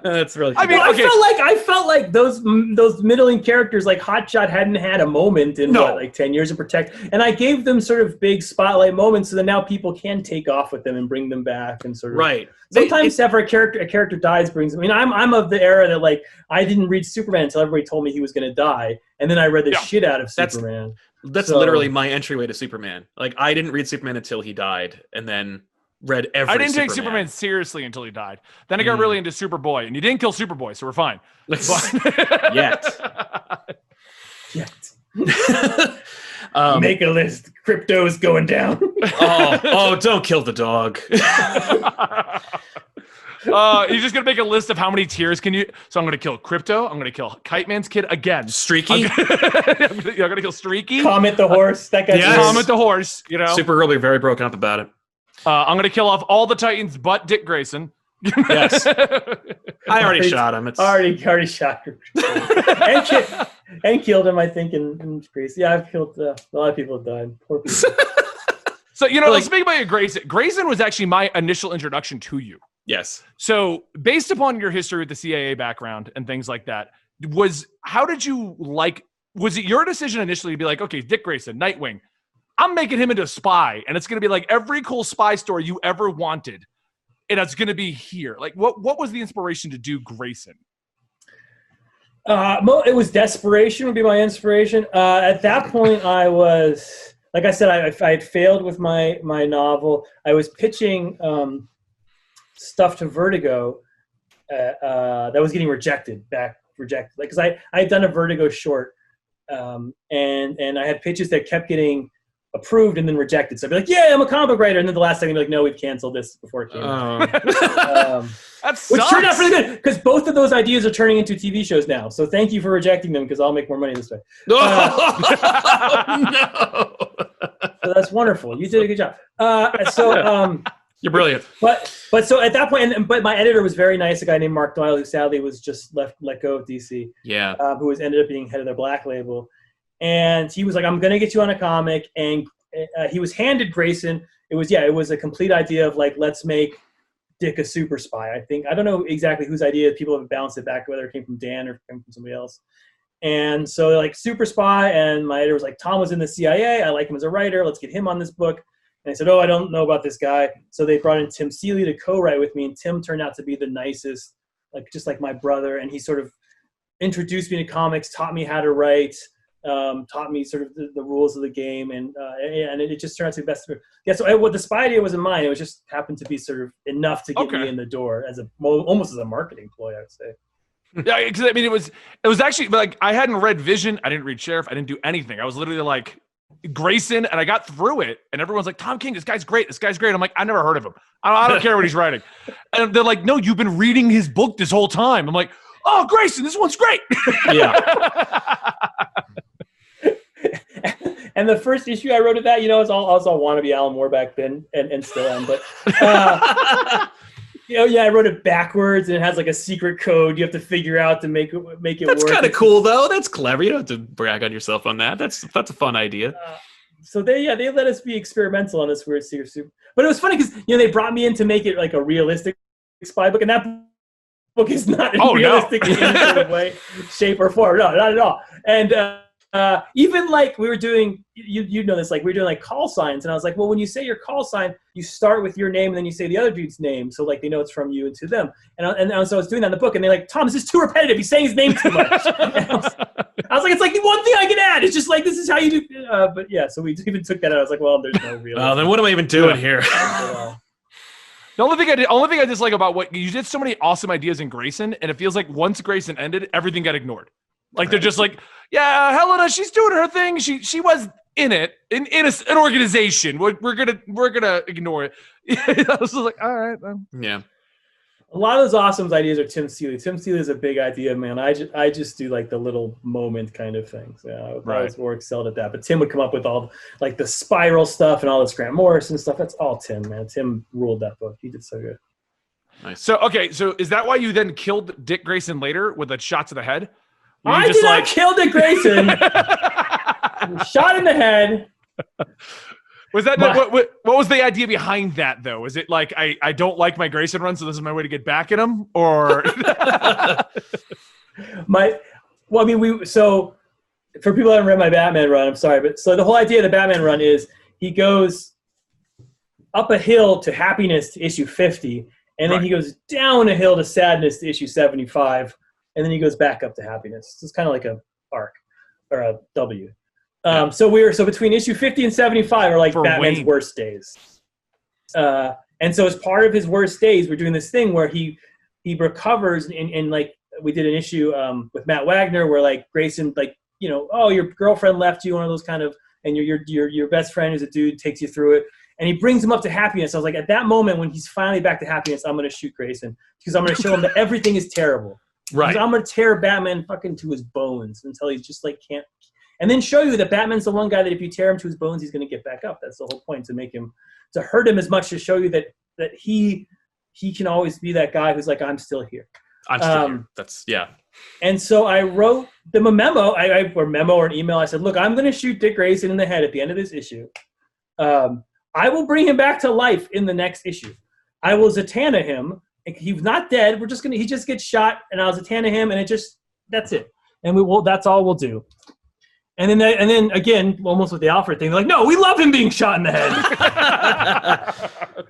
That's really. I mean, Well, okay. I felt like I felt like those mm, those middling characters like Hotshot hadn't had a moment in No. what, like ten years of Protect, and I gave them sort of big spotlight moments, so that now people can take off with them and bring them back and sort of right. They- Sometimes after a character a character dies brings. I mean, I'm I'm of the era that like I didn't read Superman until everybody told me he was going to die, and then I read the Yeah. shit out of That's- Superman. That's So- literally my entryway to Superman. Like I didn't read Superman until he died, and then read every. I didn't take Superman. Superman seriously until he died. Then I got Mm. really into Superboy, and you didn't kill Superboy, so we're fine. But- Yet. Yeah. um, Make a list. Krypto is going down. oh, oh! Don't kill the dog. uh, you're just gonna make a list of how many tiers can you? So I'm gonna kill Krypto. I'm gonna kill Kite Man's kid again. Streaky. I'm gonna, I'm gonna- kill Streaky. Comet the horse. That guy's Yes. Comet the horse. You know. Supergirl will be very broken up about it. Uh, I'm gonna kill off all the Titans but Dick Grayson. Yes. I already Already- shot him. It's already already shot her. and, ki- and killed him. I think in, in Greece. Yeah, I've killed uh, a lot of people have died. Poor people. so you know, Like- let's speak about your Grayson. Grayson was actually my initial introduction to you. yes. So, based upon your history with the CIA background and things like that, was how did you like? Was it your decision initially to be like, okay, Dick Grayson, Nightwing, I'm making him into a spy, and it's to be like every cool spy story you ever wanted, and it's to be here. Like, what what was the inspiration to do Grayson? Uh, it was desperation would be my inspiration. Uh, at that point, I was like I said, I, I had failed with my my novel. I was pitching um, stuff to Vertigo uh, uh, that was getting rejected back rejected. Like because I I had done a Vertigo short, um, and and I had pitches that kept getting approved and then rejected. So I'd be like, yeah, I'm a comic book writer, and then the last thing I'd be like, no, we've canceled this before it came. out. Um, Um, That which turned out sucks. really good because both of those ideas are turning into TV shows now. So thank you for rejecting them because I'll make more money this way. oh, no. So that's wonderful. You did a good job. Uh, so, um, You're brilliant. but but so at that point, and, but my editor was very nice. A guy named Mark Doyle, who sadly was just left let go of DC, Yeah. uh, who was ended up being head of their Black Label, and he was like, "I'm to get you on a comic," and uh, he was handed Grayson. It was yeah, it was a complete idea of like, let's make Dick a super spy. I think I don't know exactly whose idea. People have bounced it back, whether it came from Dan or came from somebody else. And so like super spy, and my editor was like, Tom was in the CIA. I like him as a writer. Let's get him on this book. And I said, oh, I don't know about this guy. So they brought in Tim Seeley to co-write with me, and Tim turned out to be the nicest, like just like my brother. And he sort of introduced me to comics, taught me how to write, um, taught me sort of the, the rules of the game, and uh, and it, it just turned out to be the best. Yeah, so I, what the spy idea wasn't mine. It was just happened to be sort of enough to get Okay. me in the door as a almost as a marketing ploy, I would say. Yeah, because I mean, it was it was actually like I hadn't read Vision, I didn't read Sheriff, I didn't do anything. I was literally like Grayson, and I got through it, and everyone's like, "Tom King, this guy's great. This guy's great." I'm like, I never heard of him. I don't, I don't care what he's writing. And they're like, "No, you've been reading his book this whole time." I'm like, oh, Grayson, this one's great. Yeah. and the first issue I wrote of that, you know, I was all, I was all wannabe Alan Moore back then, and, and still am. But uh, you know, yeah, I wrote it backwards, and it has like a secret code you have to figure out to make it make it work. That's kind of cool, though. That's clever. You don't have to brag on yourself on that. That's that's a fun idea. Uh, so they yeah they let us be experimental on this weird secret soup. But it was funny because you know they brought me in to make it like a realistic spy book, and that book is not Oh, no. realistic in any way, shape, or form. No, not at all. And uh, uh, even like we were doing, you you know this, like we were doing like call signs, and I was like, well, when you say your call sign, you start with your name and then you say the other dude's name, so like they know it's from you and to them. And I, and so I was doing that in the book, and they're like, Tom, this is too repetitive. He's saying his name too much. I was- I was like, it's like the one thing I can add. It's just like this is how you do. Uh, but yeah, so we even took that out. I was like, well, there's no real. Well, then what am I even doing Yeah. here? The only thing I did, only thing I dislike about what you did so many awesome ideas in Grayson, and it feels like once Grayson ended, everything got ignored. Like they're just like, yeah, Helena, she's doing her thing. She she was in it in in a s an organization. We're, we're gonna we're gonna ignore it. I was just like, all right, um, Yeah. A lot of those awesome ideas are Tim Seeley. Tim Seeley is a big idea, man. I just I just do like the little moment kind of things. Yeah, I Right. was more excelled at that. But Tim would come up with all like the spiral stuff and all this Grant Morrison stuff. That's all Tim, man. Tim ruled that book. He did so good. Nice. So okay, so is that why you then killed Dick Grayson later with a shot to the head? Were you I just did not kill Dick Grayson. Shot in the head. was that My- what, what what was the idea behind that though? Is it like I I don't like my Grayson run, so this is my way to get back at him, or my well, I mean, we so for people that haven't read my Batman run, I'm sorry, but so the whole idea of the Batman run is he goes up a hill to happiness to issue 50, and then Right. he goes down a hill to sadness to issue 75, and then he goes back up to happiness. So it's kind of like a arc or a W. Um, so we were so between issue 50 and 75 are like For Batman's Wayne. worst days. Uh, and so as part of his worst days, we're doing this thing where he he recovers and, and like we did an issue um, with Matt Wagner where like Grayson like you know oh your girlfriend left you one of those kind of and your your your your best friend is a dude takes you through it and he brings him up to happiness. I was like at that moment when he's finally back to happiness, I'm gonna shoot Grayson because I'm gonna show him that everything is terrible. Right. I'm gonna tear Batman fucking to his bones until he just like can't. And then show you that Batman's the one guy that if you tear him to his bones, he's gonna get back up. That's the whole point to make him to hurt him as much to show you that that he he can always be that guy who's like I'm still here. I'm still um, here. That's yeah. And so I wrote them a memo, I, I or memo or an email. I said, look, I'm gonna shoot Dick Grayson in the head at the end of this issue. Um, I will bring him back to life in the next issue. I will Zatanna him. He's not dead. We're just gonna he just gets shot, and I'll Zatanna him, and it just that's it. And we will. That's all we'll do. And then, they, and then again, almost with the Alfred thing, they're like, "No, we love him being shot in the head.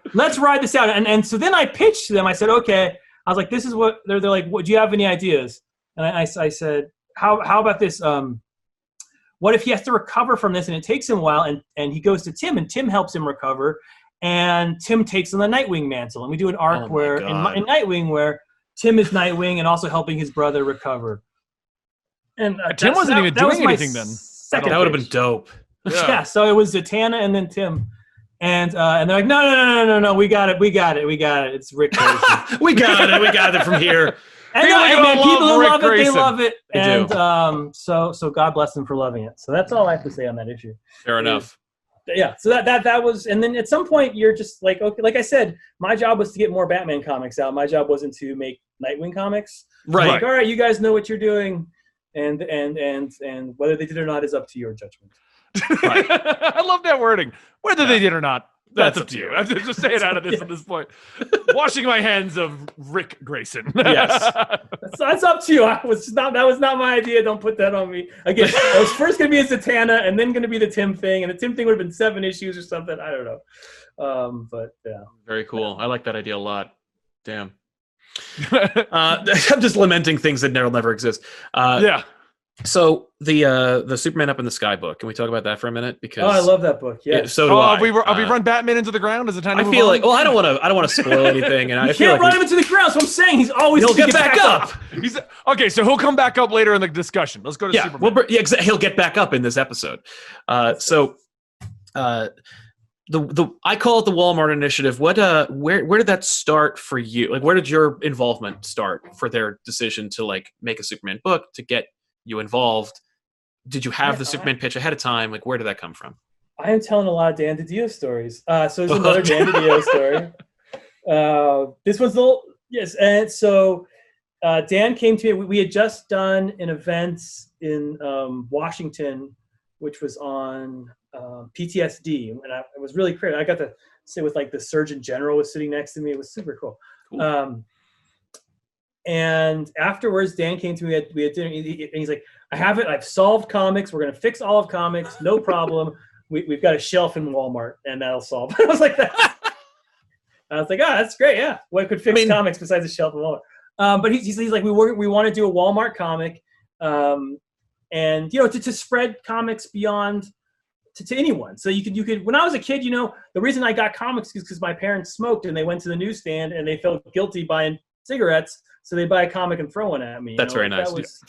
Let's ride this out." And and so then I pitched to them. I said, "Okay." I was like, "This is what they're." They're like, "What? Do you have any ideas?" And I, I, I said, "How how about this? Um, what if he has to recover from this and it takes him a while and and he goes to Tim and Tim helps him recover, and Tim takes on the Nightwing mantle and we do an arc Oh where in, in Nightwing where Tim is Nightwing and also helping his brother recover." And uh, Tim wasn't that- even that doing my anything then. second that would have been dope. Yeah. so it was Zatanna and then Tim. And uh, and they're like, no, no, no, no, no, no, we got it, we got it, we got it. It's Ric we got it. We got it from here. and People no, are man, love people who love it, they love it. They do. and um, so so God bless them for loving it. So that's all I have to say on that issue. Fair enough. Yeah. So that that that was, and then at some point you're just like, okay, like I said, my job was to get more Batman comics out. My job wasn't to make Nightwing comics. Right. Like, all right, you guys know what you're doing, and and and and whether they did or not is up to your judgment. I love that wording. Whether they did or not, that's, That's up to you. I'm just saying out of this at this point. Washing my hands of Ric Grayson. Yes. That's, that's up to you. I was not. That was not my idea. Don't put that on me. Again, it was first going to be a Zatanna, and then going to be the Tim thing, and the Tim thing would have been seven issues or something. I don't know. Um, but yeah, Very cool. I like that idea a lot. Damn. Uh, I'm just lamenting things that never never exist. Uh, yeah. So the uh, the Superman up in the sky book. Can we talk about that for a minute? Because oh, I love that book. Yeah, Yeah, so do Oh, I. have we, have we Uh, run Batman into the ground? Is it time to I move feel on? like. Well, I don't want to. I don't want to spoil anything, and I you feel can't like run him into the ground. So I'm saying he's always he'll gonna get back up. He's, okay, so he'll come back up later in the discussion. Let's go to yeah, Superman. we'll, yeah, exa- he'll get back up in this episode. Uh, so, uh, the the I call it the Walmart initiative. What uh where where did that start for you? Like where did your involvement start for their decision to like make a Superman book to get you involved? Did you have Yeah, the Superman pitch ahead of time? Like where did that come from? I am telling a lot of Dan DiDio stories. Uh, so there's another Dan DiDio story. Uh, this was the yes, and so uh, Dan came to me. We, we had just done an event in um, Washington, which was on um, PTSD, and I, it was really great. I got to sit with like the Surgeon General was sitting next to me. It was super cool. Cool. Um, and afterwards, Dan came to me. We had, we had dinner, and he's like, "I have it. I've solved comics. We're gonna fix all of comics. No problem. we, we've got a shelf in Walmart, and that'll solve." I was like, that. I was like, "Oh, that's great. Yeah, what could fix I mean- comics besides a shelf in Walmart?" Um, but he's, he's, he's like, "We were, we want to do a Walmart comic, um, and you know, to, to spread comics beyond." To, to anyone, so you could you could. When I was a kid, you know, the reason I got comics is because my parents smoked and they went to the newsstand and they felt guilty buying cigarettes, so they buy a comic and throw one at me. That's know, very nice. That was,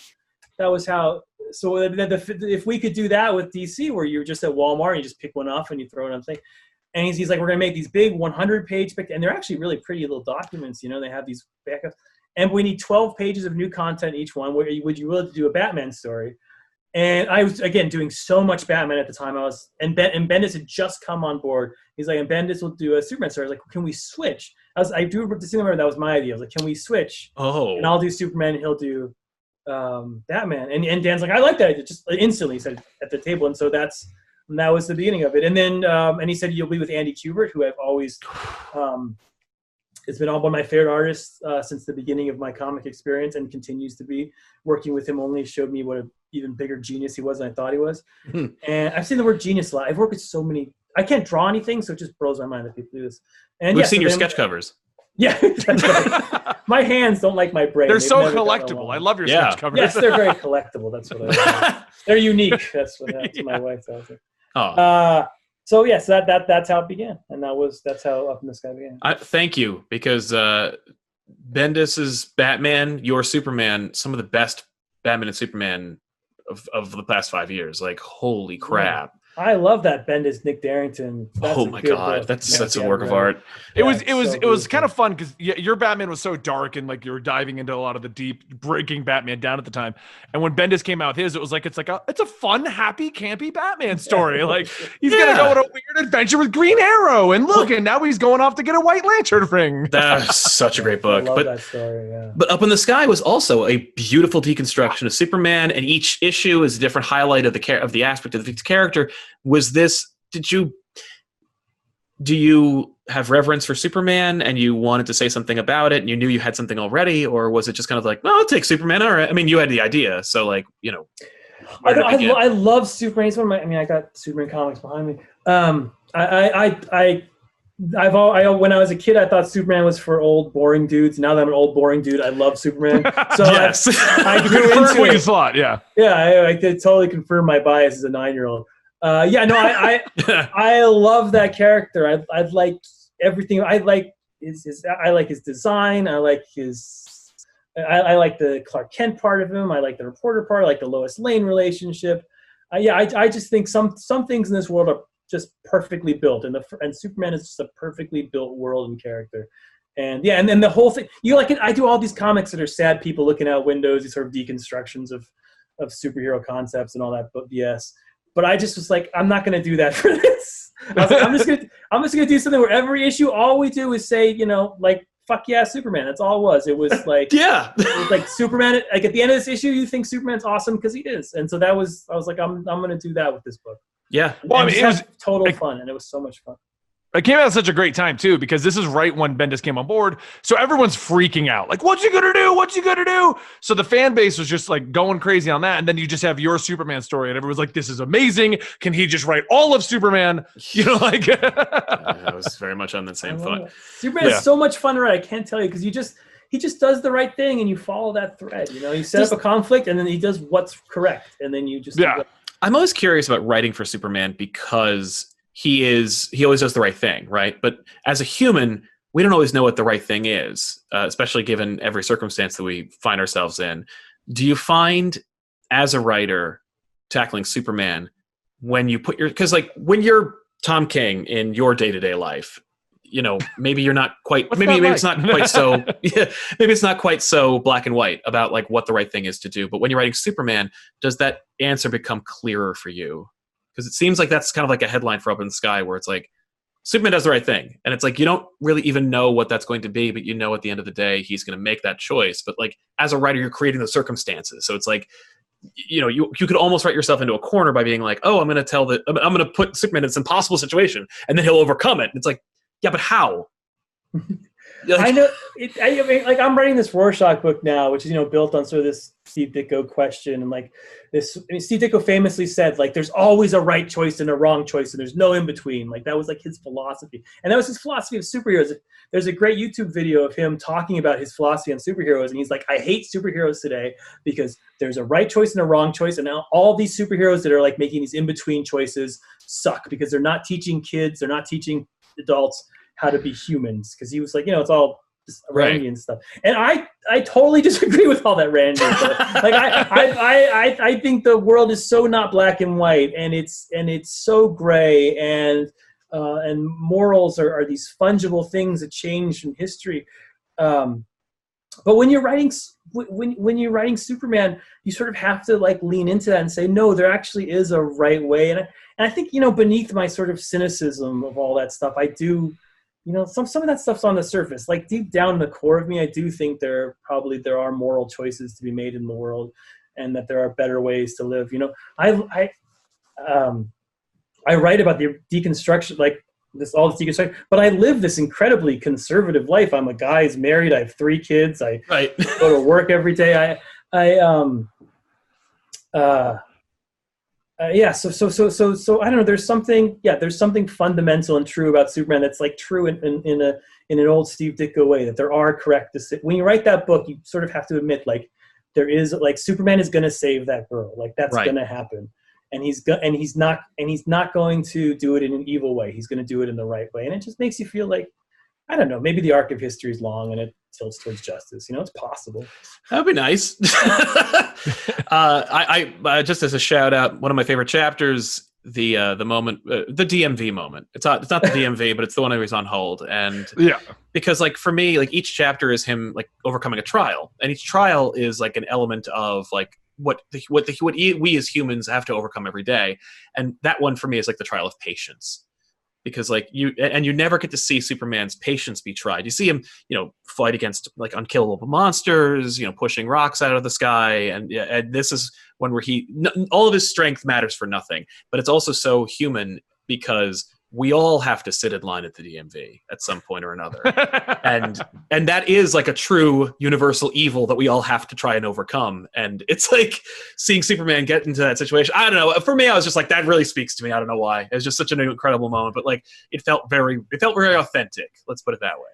that was how. So the, the, the, if we could do that with DC, where you're just at Walmart, and you just pick one off and you throw it on thing. And he's, he's like, we're gonna make these big 100 page, and they're actually really pretty little documents. You know, they have these backups, and we need 12 pages of new content each one. Where would you willing to do a Batman story? And I was again doing so much Batman at the time. I was and ben, and Bendis had just come on board. He's like, and Bendis will do a Superman story. I was like, can we switch? I was I do remember that was my idea. I was like, can we switch? Oh, And I'll do Superman. And he'll do um, Batman. And and Dan's like, I like that idea. Just instantly said at the table. And so that's and that was the beginning of it. And then um, and he said you'll be with Andy Kubert, who I've always um, it's been one of my favorite artists uh, since the beginning of my comic experience, and continues to be. Working with him only showed me what an even bigger genius he was than I thought he was. Hmm. and I've seen the word genius a lot. I've worked with so many. I can't draw anything, so it just blows my mind that people do this. And we've yeah, seen so your sketch covers. Yeah, that's right. my hands don't like my brain. They're They've so collectible. I love your Yeah. sketch covers. Yes, they're very collectible. That's what I. they're unique. That's what that's what my wife tells me. oh, Uh, so yes, that that that's how it began, and that was that's how Up in the Sky began. I, thank you because uh, Bendis's Batman, your Superman, some of the best Batman and Superman of, of the past five years. Like, holy crap! I love that Bendis Nick Derington. That's oh my god, book. that's Yeah, such a yeah, work of art. It was it was so it was kind of fun because your Batman was so dark and like you were diving into a lot of the deep breaking Batman down at the time. And when Bendis came out with his, it was like it's like a it's a fun, happy, campy Batman story. Like he's gonna go on a weird adventure with Green Arrow, and look, and now he's going off to get a White Lantern ring. That's such a great I book. love But that story. Yeah. But Up in the Sky was also a beautiful deconstruction of Superman, and each issue is a different highlight of the char- of the aspect of the character. Was this? Did you? Do you have reverence for Superman, and you wanted to say something about it, and you knew you had something already, or was it just kind of like, "Well, I'll take Superman"? All right. I mean, you had the idea, so like, you know, I, where did it I, lo- I love Superman. He's one of my. I mean, I got Superman comics behind me. Um, I, I, I, I I've all, I when I was a kid, I thought Superman was for old boring dudes. Now that I'm an old boring dude, I love Superman. So I- yes, I grew into what you thought, yeah. yeah, I, I could totally confirm my bias as a nine year old. Uh, yeah, no, I, I, I love that character. I, I like everything. I like his, his, I like his design. I like his, I, I like the Clark Kent part of him. I like the reporter part. I like the Lois Lane relationship. Uh, yeah, I, I just think some some things in this world are just perfectly built, and the and Superman is just a perfectly built world and character. And yeah, and then the whole thing. You like it. I do all these comics that are sad people looking out windows. These sort of deconstructions of of superhero concepts and all that, but yes. But I just was like, I'm not going to do that for this. I was like, I'm just gonna, I'm just gonna do something where every issue, all we do is say, you know, like, fuck yeah, Superman. That's all it was. It was like, yeah. it was like Superman. Like at the end of this issue, you think Superman's awesome because he is. And so that was, I was like, I'm, I'm gonna do that with this book. Yeah. Well, I mean, it was total like- fun, and it was so much fun. It came out at such a great time too, because this is right when Bendis came on board. So everyone's freaking out. Like, what's he gonna do? What's he gonna do? So the fan base was just like going crazy on that. And then you just have your Superman story, and everyone's like, This is amazing. Can he just write all of Superman? You know, like I was very much on the same love thought. it. Superman Yeah. is so much fun to write. I can't tell you because you just he just does the right thing and you follow that thread. You know, you set Just- up a conflict and then he does what's correct, and then you just Yeah. I'm always curious about writing for Superman because he is he always does the right thing, right? But as a human, we don't always know what the right thing is, uh, especially given every circumstance that we find ourselves in. Do you find as a writer tackling Superman when you put your because like when you're Tom King in your day to day life, you know, maybe you're not quite What's maybe maybe like? it's not quite so yeah, maybe it's not quite so black and white about like what the right thing is to do. But when you're writing Superman, does that answer become clearer for you? Because it seems like that's kind of like a headline for Up in the Sky, where it's like Superman does the right thing, and it's like you don't really even know what that's going to be, but you know at the end of the day he's going to make that choice. But like as a writer, you're creating the circumstances, so it's like you know you you could almost write yourself into a corner by being like, oh, I'm going to tell that I'm, I'm going to put Superman in this impossible situation, and then he'll overcome it. And it's like, yeah, but how? Like, I know. It, I mean, like I'm writing this Rorschach book now, which is you know built on sort of this Steve Ditko question, and like this. I mean, Steve Ditko famously said, like, "There's always a right choice and a wrong choice, and there's no in between." Like that was like his philosophy, and that was his philosophy of superheroes. There's a great YouTube video of him talking about his philosophy on superheroes, and he's like, "I hate superheroes today because there's a right choice and a wrong choice, and now all these superheroes that are like making these in between choices suck because they're not teaching kids, they're not teaching adults." How to be humans because he was like, you know, it's all just Right. Randian and stuff. And I, I totally disagree with all that Randian stuff. like I, I, I, I, I think the world is so not black and white, and it's and it's so gray, and uh, and morals are, are these fungible things that change in history. Um, but when you're writing when when you're writing Superman, you sort of have to like lean into that and say, no, there actually is a right way. And I, and I think you know, beneath my sort of cynicism of all that stuff, I do, you know, some some of that stuff's on the surface. Like deep down in the core of me, I do think there probably there are moral choices to be made in the world, and that there are better ways to live. You know, I I um, I write about the deconstruction, like this all this deconstruction, but I live this incredibly conservative life. I'm a guy who's married. I have three kids. I right. go to work every day. I, I, um, uh, uh, yeah. So, so, so, so, so, I don't know. There's something, yeah. There's something fundamental and true about Superman that's like true in, in, in a in an old Steve Ditko way that there are correct. deci- When you write that book, you sort of have to admit like there is like Superman is going to save that girl. Like that's Right. going to happen. And he's go- and he's not and he's not going to do it in an evil way. He's going to do it in the right way. And it just makes you feel like I don't know. Maybe the arc of history is long and it tilts towards justice. You know, it's possible. That'd be nice. uh, I, I uh, just as a shout out, one of my favorite chapters, the uh, the moment, uh, the DMV moment. It's not it's not the DMV, but it's the one where he's on hold, and Yeah. because like for me, like each chapter is him like overcoming a trial, and each trial is like an element of like what the, what the, what e- we as humans have to overcome every day, and that one for me is like the trial of patience. Because like you and you never get to see Superman's patience be tried. You see him you know fight against like unkillable monsters you know pushing rocks out of the sky and, and this is one where he all of his strength matters for nothing but it's also so human because we all have to sit in line at the dmv at some point or another and and that is like a true universal evil that we all have to try and overcome and it's like seeing superman get into that situation i don't know for me i was just like that really speaks to me i don't know why it was just such an incredible moment but like it felt very it felt very authentic let's put it that way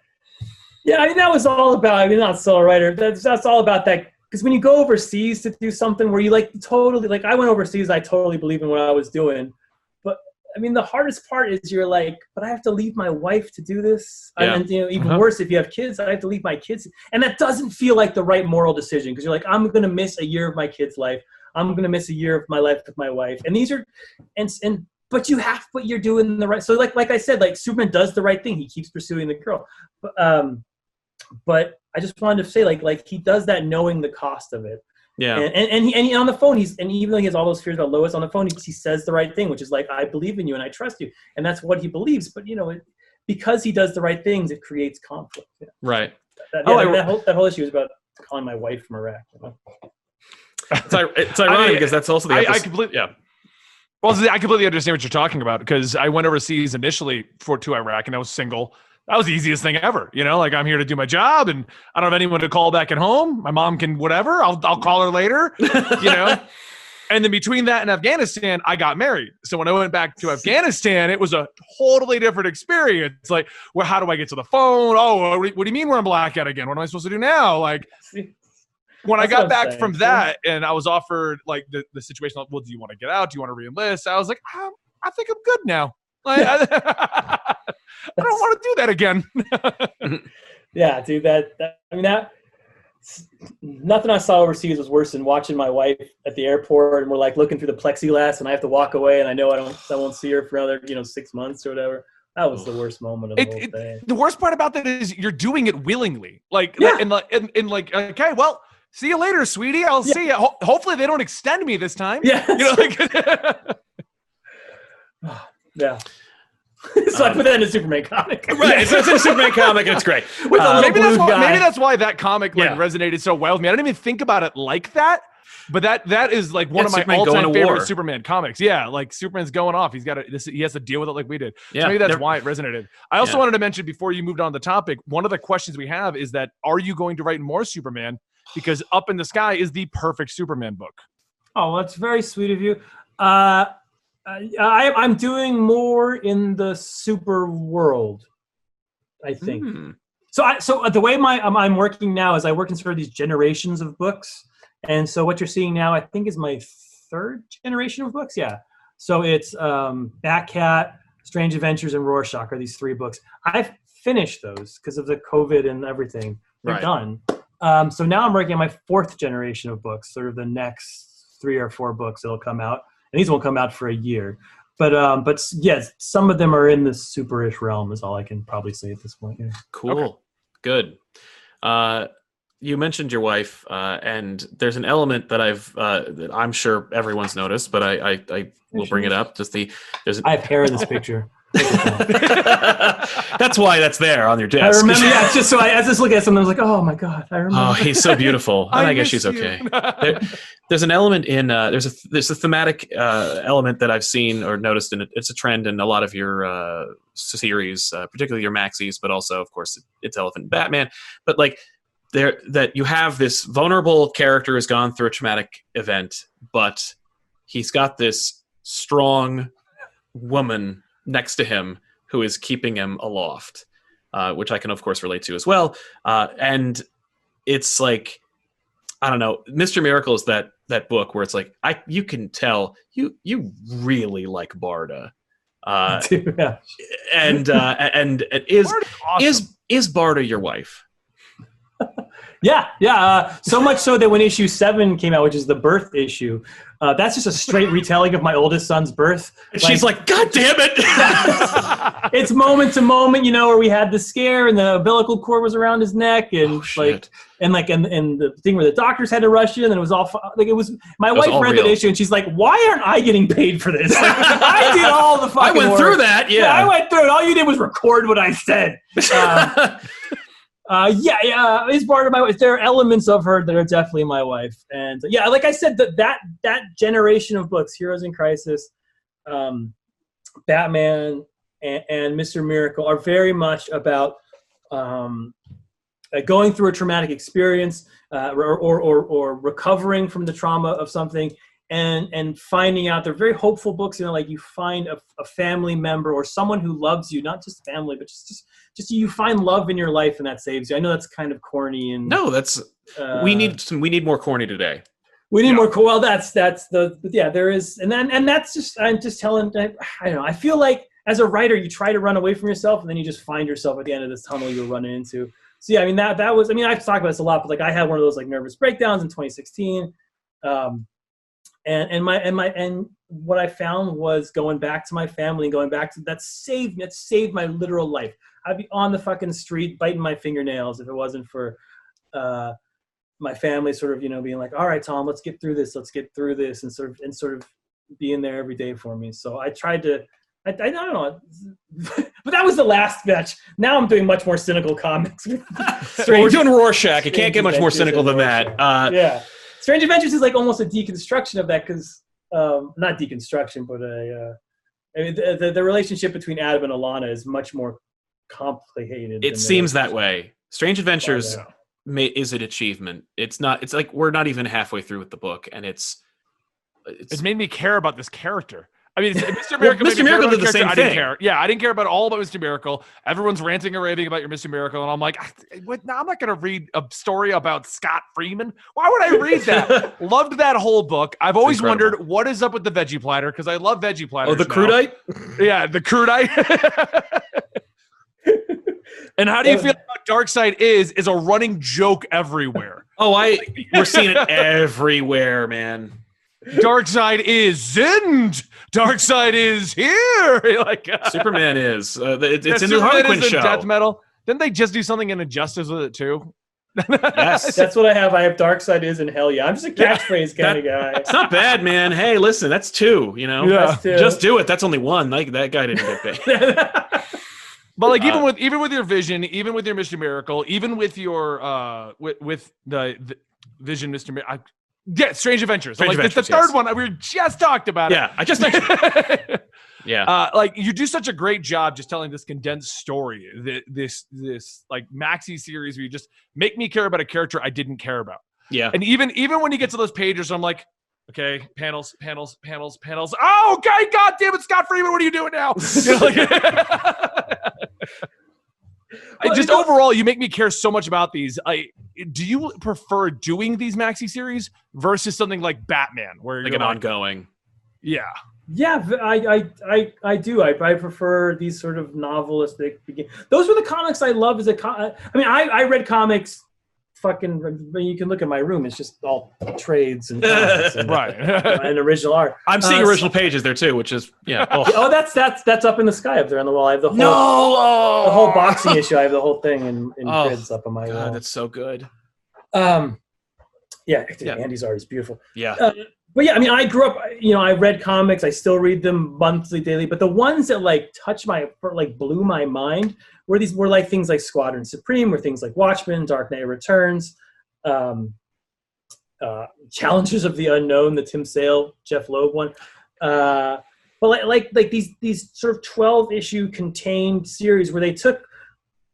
Yeah, I mean that was all about. I mean, not solo writer. That's that's all about that. Because when you go overseas to do something where you like totally like I went overseas, I totally believe in what I was doing. I mean, the hardest part is you're like, but I have to leave my wife to do this. Yeah. And you know, even Uh-huh. worse, if you have kids, I have to leave my kids, and that doesn't feel like the right moral decision. Because you're like, I'm going to miss a year of my kid's life. I'm going to miss a year of my life with my wife. And these are, and and but you have, but you're doing the right. So like like I said, like Superman does the right thing. He keeps pursuing the girl. But, um, but I just wanted to say, like, like he does that knowing the cost of it, yeah and and, and, he, and he, on the phone, he's and even though he has all those fears about Lois on the phone, he, he says the right thing, which is like, I believe in you and I trust you, and that's what he believes. But you know, it, because he does the right things, it creates conflict. Yeah. right That, Oh, yeah, I- that, whole, that whole issue is about calling my wife from Iraq. You know? It's, it's ironic I- because that's also the I- I completely- yeah. Well, I completely understand what you're talking about because I went overseas initially for to Iraq and I was single. That was the easiest thing ever. You know, like I'm here to do my job and I don't have anyone to call back at home. My mom can whatever. I'll I'll call her later. You know. and then between that and Afghanistan, I got married. So when I went back to Afghanistan, it was a totally different experience. Like, well, how do I get to the phone? Oh, what do you mean we're in blackout again? What am I supposed to do now? Like, when I That's what got back saying. from that and I was offered like the, the situation like, well, do you want to get out? Do you want to reenlist? I was like, um, I think I'm good now. Like, I, I don't want to do that again. yeah, dude. That, that I mean that nothing I saw overseas was worse than watching my wife at the airport, and we're like looking through the plexiglass, and I have to walk away, and I know I don't, I won't see her for another, you know, six months or whatever. That was the worst moment of the It- whole it- thing. The worst part about that is you're doing it willingly. Like, Yeah. and, like, and, and like, okay, well, see you later, sweetie. I'll Yeah. see you. Ho- hopefully, they don't extend me this time. Yeah, You know, like, yeah. so I put that in a Superman comic. Right. So it's in a Superman comic and it's great. With a Uh, little maybe that's blue why. guy. Maybe that's why that comic like Yeah. resonated so well with me. I didn't even think about it like that. But that that is like one Yeah, of my Superman all-time favorite war. Superman comics. Yeah, like Superman's going off. He's got to this, he has to deal with it like we did. yeah, so maybe that's why it resonated. I also Yeah. wanted to mention before you moved on the topic, one of the questions we have is that are you going to write more Superman? Because Up in the Sky is the perfect Superman book. Oh, that's very sweet of you. Uh, I, I'm doing more in the super world. I think. Hmm. So, I, so uh, the way my um, I'm working now is I work in sort of these generations of books, and so what you're seeing now, I think, is my third generation of books. Yeah. So it's um, Batcat, Strange Adventures, and Rorschach are these three books. I've finished those because of the COVID and everything. They're Right. done. Um, so now I'm working on my fourth generation of books, sort of the next three or four books that'll come out, and these won't come out for a year. But um, but yes, some of them are in the superish realm. Is all I can probably say at this point. Yeah. Cool. Good. Uh, you mentioned your wife, uh, and there's an element that I've uh, that I'm sure everyone's noticed, but I I, I will bring it up. Just the there's I have hair in this picture. that's why that's there on your desk. I remember. Yeah, it's just so I, as I just look at something, I was like, oh my god, I remember. Oh, he's so beautiful, and I, guess she's okay. There, there's an element in uh, there's a there's a thematic uh, element that I've seen or noticed, and it, it's a trend in a lot of your uh, series, uh, particularly your maxis, but also, of course, it's Elephant and Batman. But like there, that you have this vulnerable character has gone through a traumatic event, but he's got this strong woman next to him who is keeping him aloft, uh, which I can of course relate to as well. Uh, and it's like I don't know, Mr. Miracle is that that book where it's like I you can tell you you really like Barda. Uh, and uh, and, and is awesome. is is Barda your wife? Yeah, yeah. Uh, so much so that when issue seven came out, which is the birth issue, uh, that's just a straight retelling of my oldest son's birth. And she's like, God damn it! it's moment to moment, you know, where we had the scare and the umbilical cord was around his neck, and Oh, like, and like, and, and the thing where the doctors had to rush in, and it was all like it was. My was wife read real. that issue, and she's like, "Why aren't I getting paid for this? Like, I did all the fucking. I went work. through that. I Yeah. I went through it. All you did was record what I said." Uh, uh, yeah, yeah, it's part of my. There are elements of her that are definitely my wife, and yeah, like I said, that that that generation of books, Heroes in Crisis, um, Batman, and, and Mister Miracle, are very much about um, uh, going through a traumatic experience, uh, or, or or or recovering from the trauma of something, and and finding out. They're very hopeful books. You know, like you find a, a family member or someone who loves you, not just family, but just just just you find love in your life and that saves you. I know that's kind of corny and no, that's uh, we need some. We need more corny today. we need Yeah. more. Well, that's that's the but yeah. There is and then and that's just I'm just telling. I, I don't know. I feel like as a writer, you try to run away from yourself and then you just find yourself at the end of this tunnel you're running into. So yeah, I mean that that was. I mean I've talked about this a lot, but like I had one of those like nervous breakdowns in 2016. Um, and and my and my and what I found was going back to my family and going back to that saved that saved my literal life. I'd be on the fucking street biting my fingernails if it wasn't for uh, my family sort of you know being like, all right, Tom, let's get through this, let's get through this, and sort of and sort of being there every day for me. So I tried to. I, I don't know, but that was the last batch. Now I'm doing much more cynical comics. Well, we're doing Rorschach. You can't get much more cynical than that. Uh, yeah strange adventures is like almost a deconstruction of that because um, not deconstruction but a uh, I mean, the, the, the relationship between adam and alana is much more complicated it than seems that way. Strange Adventures Yeah. ma- is an achievement. It's not. It's like we're not even halfway through with the book, and it's. It's, It's made me care about this character. I mean, Mr. Miracle. made Mr. Miracle did the character same I didn't thing. care. Yeah, I didn't care about all about Mr. Miracle. Everyone's ranting and raving about your Mr. Miracle, and I'm like, "Ah, what? No, I'm not going to read a story about Scott Freeman. Why would I read that? Loved that whole book. I've always wondered what is up with the veggie platter because I love veggie platters. oh, the now. crudite. Yeah, the crudite. and how do you feel about Darkseid is is a running joke everywhere. Oh, I we're seeing it everywhere, man. Darkseid is in. Darkseid is here. like uh, Superman is. Uh, it- yeah, it's in the Superman Harley Quinn in show. Death metal. Didn't they just do something in Injustice with it too? Yes. That's what I have. I have Darkseid is in hell yeah. I'm just a Yeah, catchphrase kind of guy. It's not bad, man. Hey, listen, that's two. You know, Yeah. Two. just do it. That's only one. Like that guy didn't get paid. But like even Uh, with even with your vision, even with your Mr. Miracle, even with your uh with with the, the Vision Mr. Mir- I, yeah, Strange Adventures. Strange like it's the Adventures, third one. We just talked about yeah, I just mentioned. Yeah, uh, like you do such a great job just telling this condensed story. th- This this like maxi series where you just make me care about a character I didn't care about. yeah. And even even when you get to those pages, I'm like, okay, panels, panels, panels, panels. Oh, okay, God damn it, Scott Freeman, what are you doing now? You know, like- Well, just you know- overall, you make me care so much about these. I do you prefer doing these maxi series versus something like Batman, where Like you're an like, ongoing. yeah, Yeah, I I I do. I, I prefer these sort of novelistic. Begin- Those were the comics I love. As a, co- I mean, I, I read comics. Fucking, I mean, you can look at my room. It's just all trades and and, right. and original art. I'm seeing Uh, original pages there too, which is yeah. Oh, Oh, that's that's that's up in the sky up there on the wall. I have the whole no, the whole boxing issue. I have the whole thing in, in Oh, grids up on my God, wall. that's so good. Um, yeah, Yeah. Andy's art is beautiful. Yeah, Uh, but yeah, I mean, I grew up. You know, I read comics. I still read them monthly, daily. But the ones that like touched my, like blew my mind, were these were like things like Squadron Supreme, were things like Watchmen, Dark Knight Returns, um, uh, Challengers of the Unknown, the Tim Sale, Jeph Loeb one. Uh, but like, like like these these sort of twelve issue contained series where they took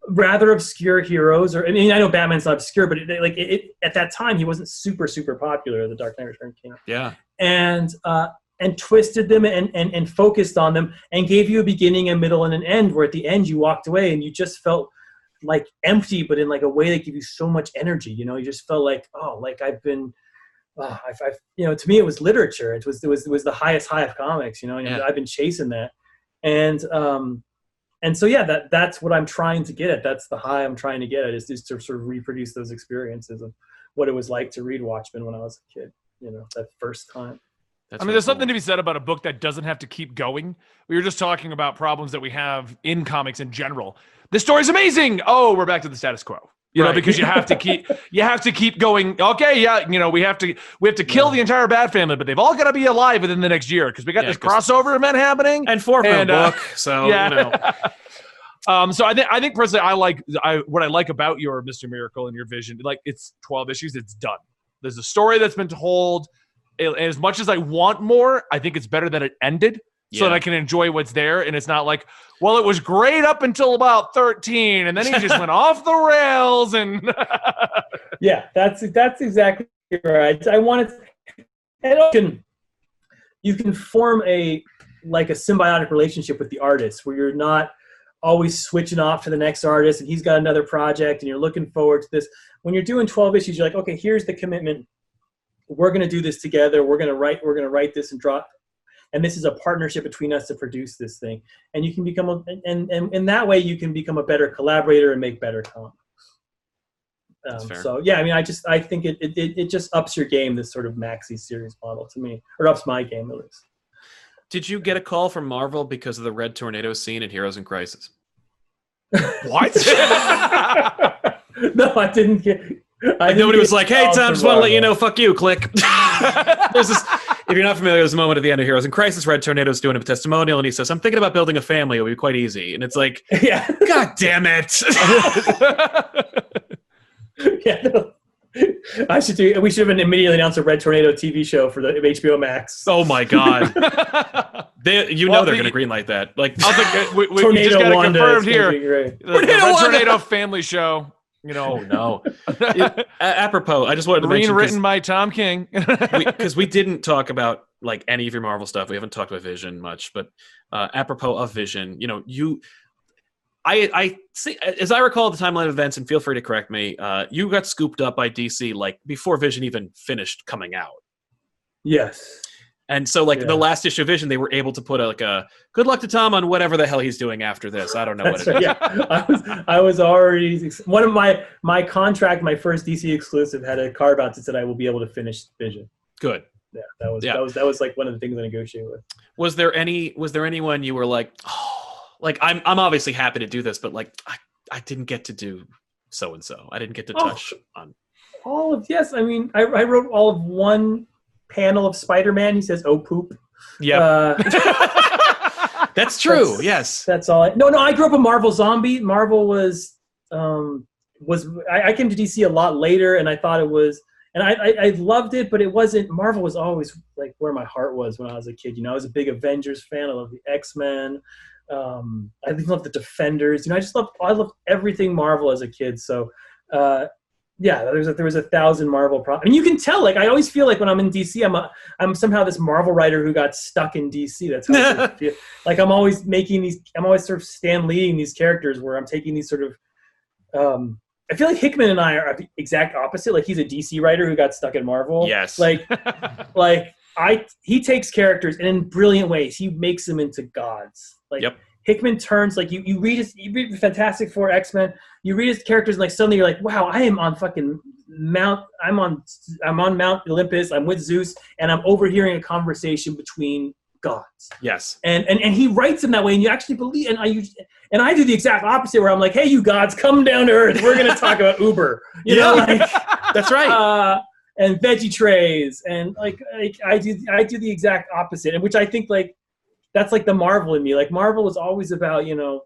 rather obscure heroes or I mean I know Batman's not obscure but it, like it, it, at that time he wasn't super super popular the Dark Knight Returns came out yeah, and uh, and twisted them and, and and focused on them and gave you a beginning, a middle, and an end. Where at the end you walked away and you just felt like empty, but in like a way that gave you so much energy. You know, you just felt like oh, like I've been. Oh, I've, I've, you know, to me, it was literature. It was, it was, it was the highest high of comics. You know, and Yeah. I've been chasing that, and um, and so yeah, that that's what I'm trying to get at. That's the high I'm trying to get at is just to sort of reproduce those experiences of what it was like to read Watchmen when I was a kid. You know, that first time. That's I mean, really there's something to be said about a book that doesn't have to keep going. We were just talking about problems that we have in comics in general. This story's amazing. Oh, we're back to the status quo. You know, because you have to keep you have to keep going. Okay, yeah, you know, we have to we have to kill the entire Bat family, but they've all got to be alive within the next year because we got Yeah, this crossover event happening. and four And, uh, book. So yeah. you know, um, so I think I think personally, I like I what I like about your Mister Miracle and your vision. Like it's twelve issues, it's done. There's a story that's been told. And as much as I want more, I think it's better that it ended so that I can enjoy what's there. And it's not like, well, it was great up until about thirteen, and then he just went off the rails. And yeah that's that's exactly right i wanted and you can you can form a like a symbiotic relationship with the artist where you're not always switching off to the next artist and he's got another project and you're looking forward to this when you're doing 12 issues you're like okay here's the commitment we're going to do this together we're going to write we're going to write this and draw and this is a partnership between us to produce this thing and you can become a and and in that way you can become a better collaborator and make better comics um, so yeah, I mean, I just I think it, it it it just ups your game. This sort of maxi series model to me, or ups my game at least. did you get a call from Marvel because of the red tornado scene in Heroes in Crisis? what? no, I didn't get. I nobody was like, "Hey, Tom, just want to let you know, fuck you." Click. There's this. If you're not familiar, there's a moment at the end of Heroes in Crisis. Red Tornado's doing a testimonial, and he says, "I'm thinking about building a family. It'll be quite easy." And it's like, yeah, God damn it! yeah. no. I should do. We should have immediately announced a Red Tornado TV show for the HBO Max. oh my god! They, you Well, know they're the- going to greenlight that. Like, I'll think we, we, we Tornado just got it Wanda confirmed here. be. The, the Tornado Red Wanda. Tornado Family Show. You oh know, no. A- apropos, I just wanted to Green mention written by Tom King. because we, didn't talk about like any of your Marvel stuff. We haven't talked about Vision much, but uh, apropos of Vision, you know, you, I, I see, as I recall the timeline of events, and feel free to correct me. Uh, you got scooped up by DC like before Vision even finished coming out, Yes. And so, like Yeah. the last issue of Vision, they were able to put a, like a "Good luck to Tom" on whatever the hell he's doing after this. I don't know what it is. right. Yeah, I was I was already one of my my contract, my first DC exclusive had a carve out that said I will be able to finish Vision. Good. Yeah, that was Yeah. that was that was like one of the things I negotiated with. Was there any? Was there anyone you were like, oh, like I'm I'm obviously happy to do this, but like I I didn't get to do so and so. I didn't get to Oh. touch on. All of yes, I mean I, I wrote all of one panel of Spider Man. He says, "Oh poop." Yeah, Uh, that's true. that's- yes. That's all. I, no, no. I grew up a Marvel zombie. Marvel was um, was I, I came to DC a lot later, and I thought it was, and I, I I loved it, but it wasn't. Marvel was always like where my heart was when I was a kid. You know, I was a big Avengers fan. I love the X Men. Um, I love the Defenders. You know, I just love I loved everything Marvel as a kid. So. Uh, yeah, there was a, there was a thousand Marvel. Pro- I mean, you can tell. Like, I always feel like when I'm in DC, I'm a, I'm somehow this Marvel writer who got stuck in DC. That's how I feel like I'm always making these. I'm always sort of stand leading these characters where I'm taking these sort of. Um, I feel like Hickman and I are the exact opposite. Like he's a DC writer who got stuck in Marvel. Yes. Like, like I he takes characters and in brilliant ways he makes them into gods. Like Yep. Hickman turns like you you read his you read Fantastic Four X Men. You read his characters and like suddenly you're like, wow, I am on fucking Mount. I'm on I'm on Mount Olympus. I'm with Zeus and I'm overhearing a conversation between gods yes. and and, and he writes them that way and you actually believe and i use and i do the exact opposite where i'm like hey you gods come down to earth we're going to talk about uber you know Yeah. like That's right. uh, and veggie trays and like, like i do i do the exact opposite and which i think like that's like the marvel in me like marvel was always about you know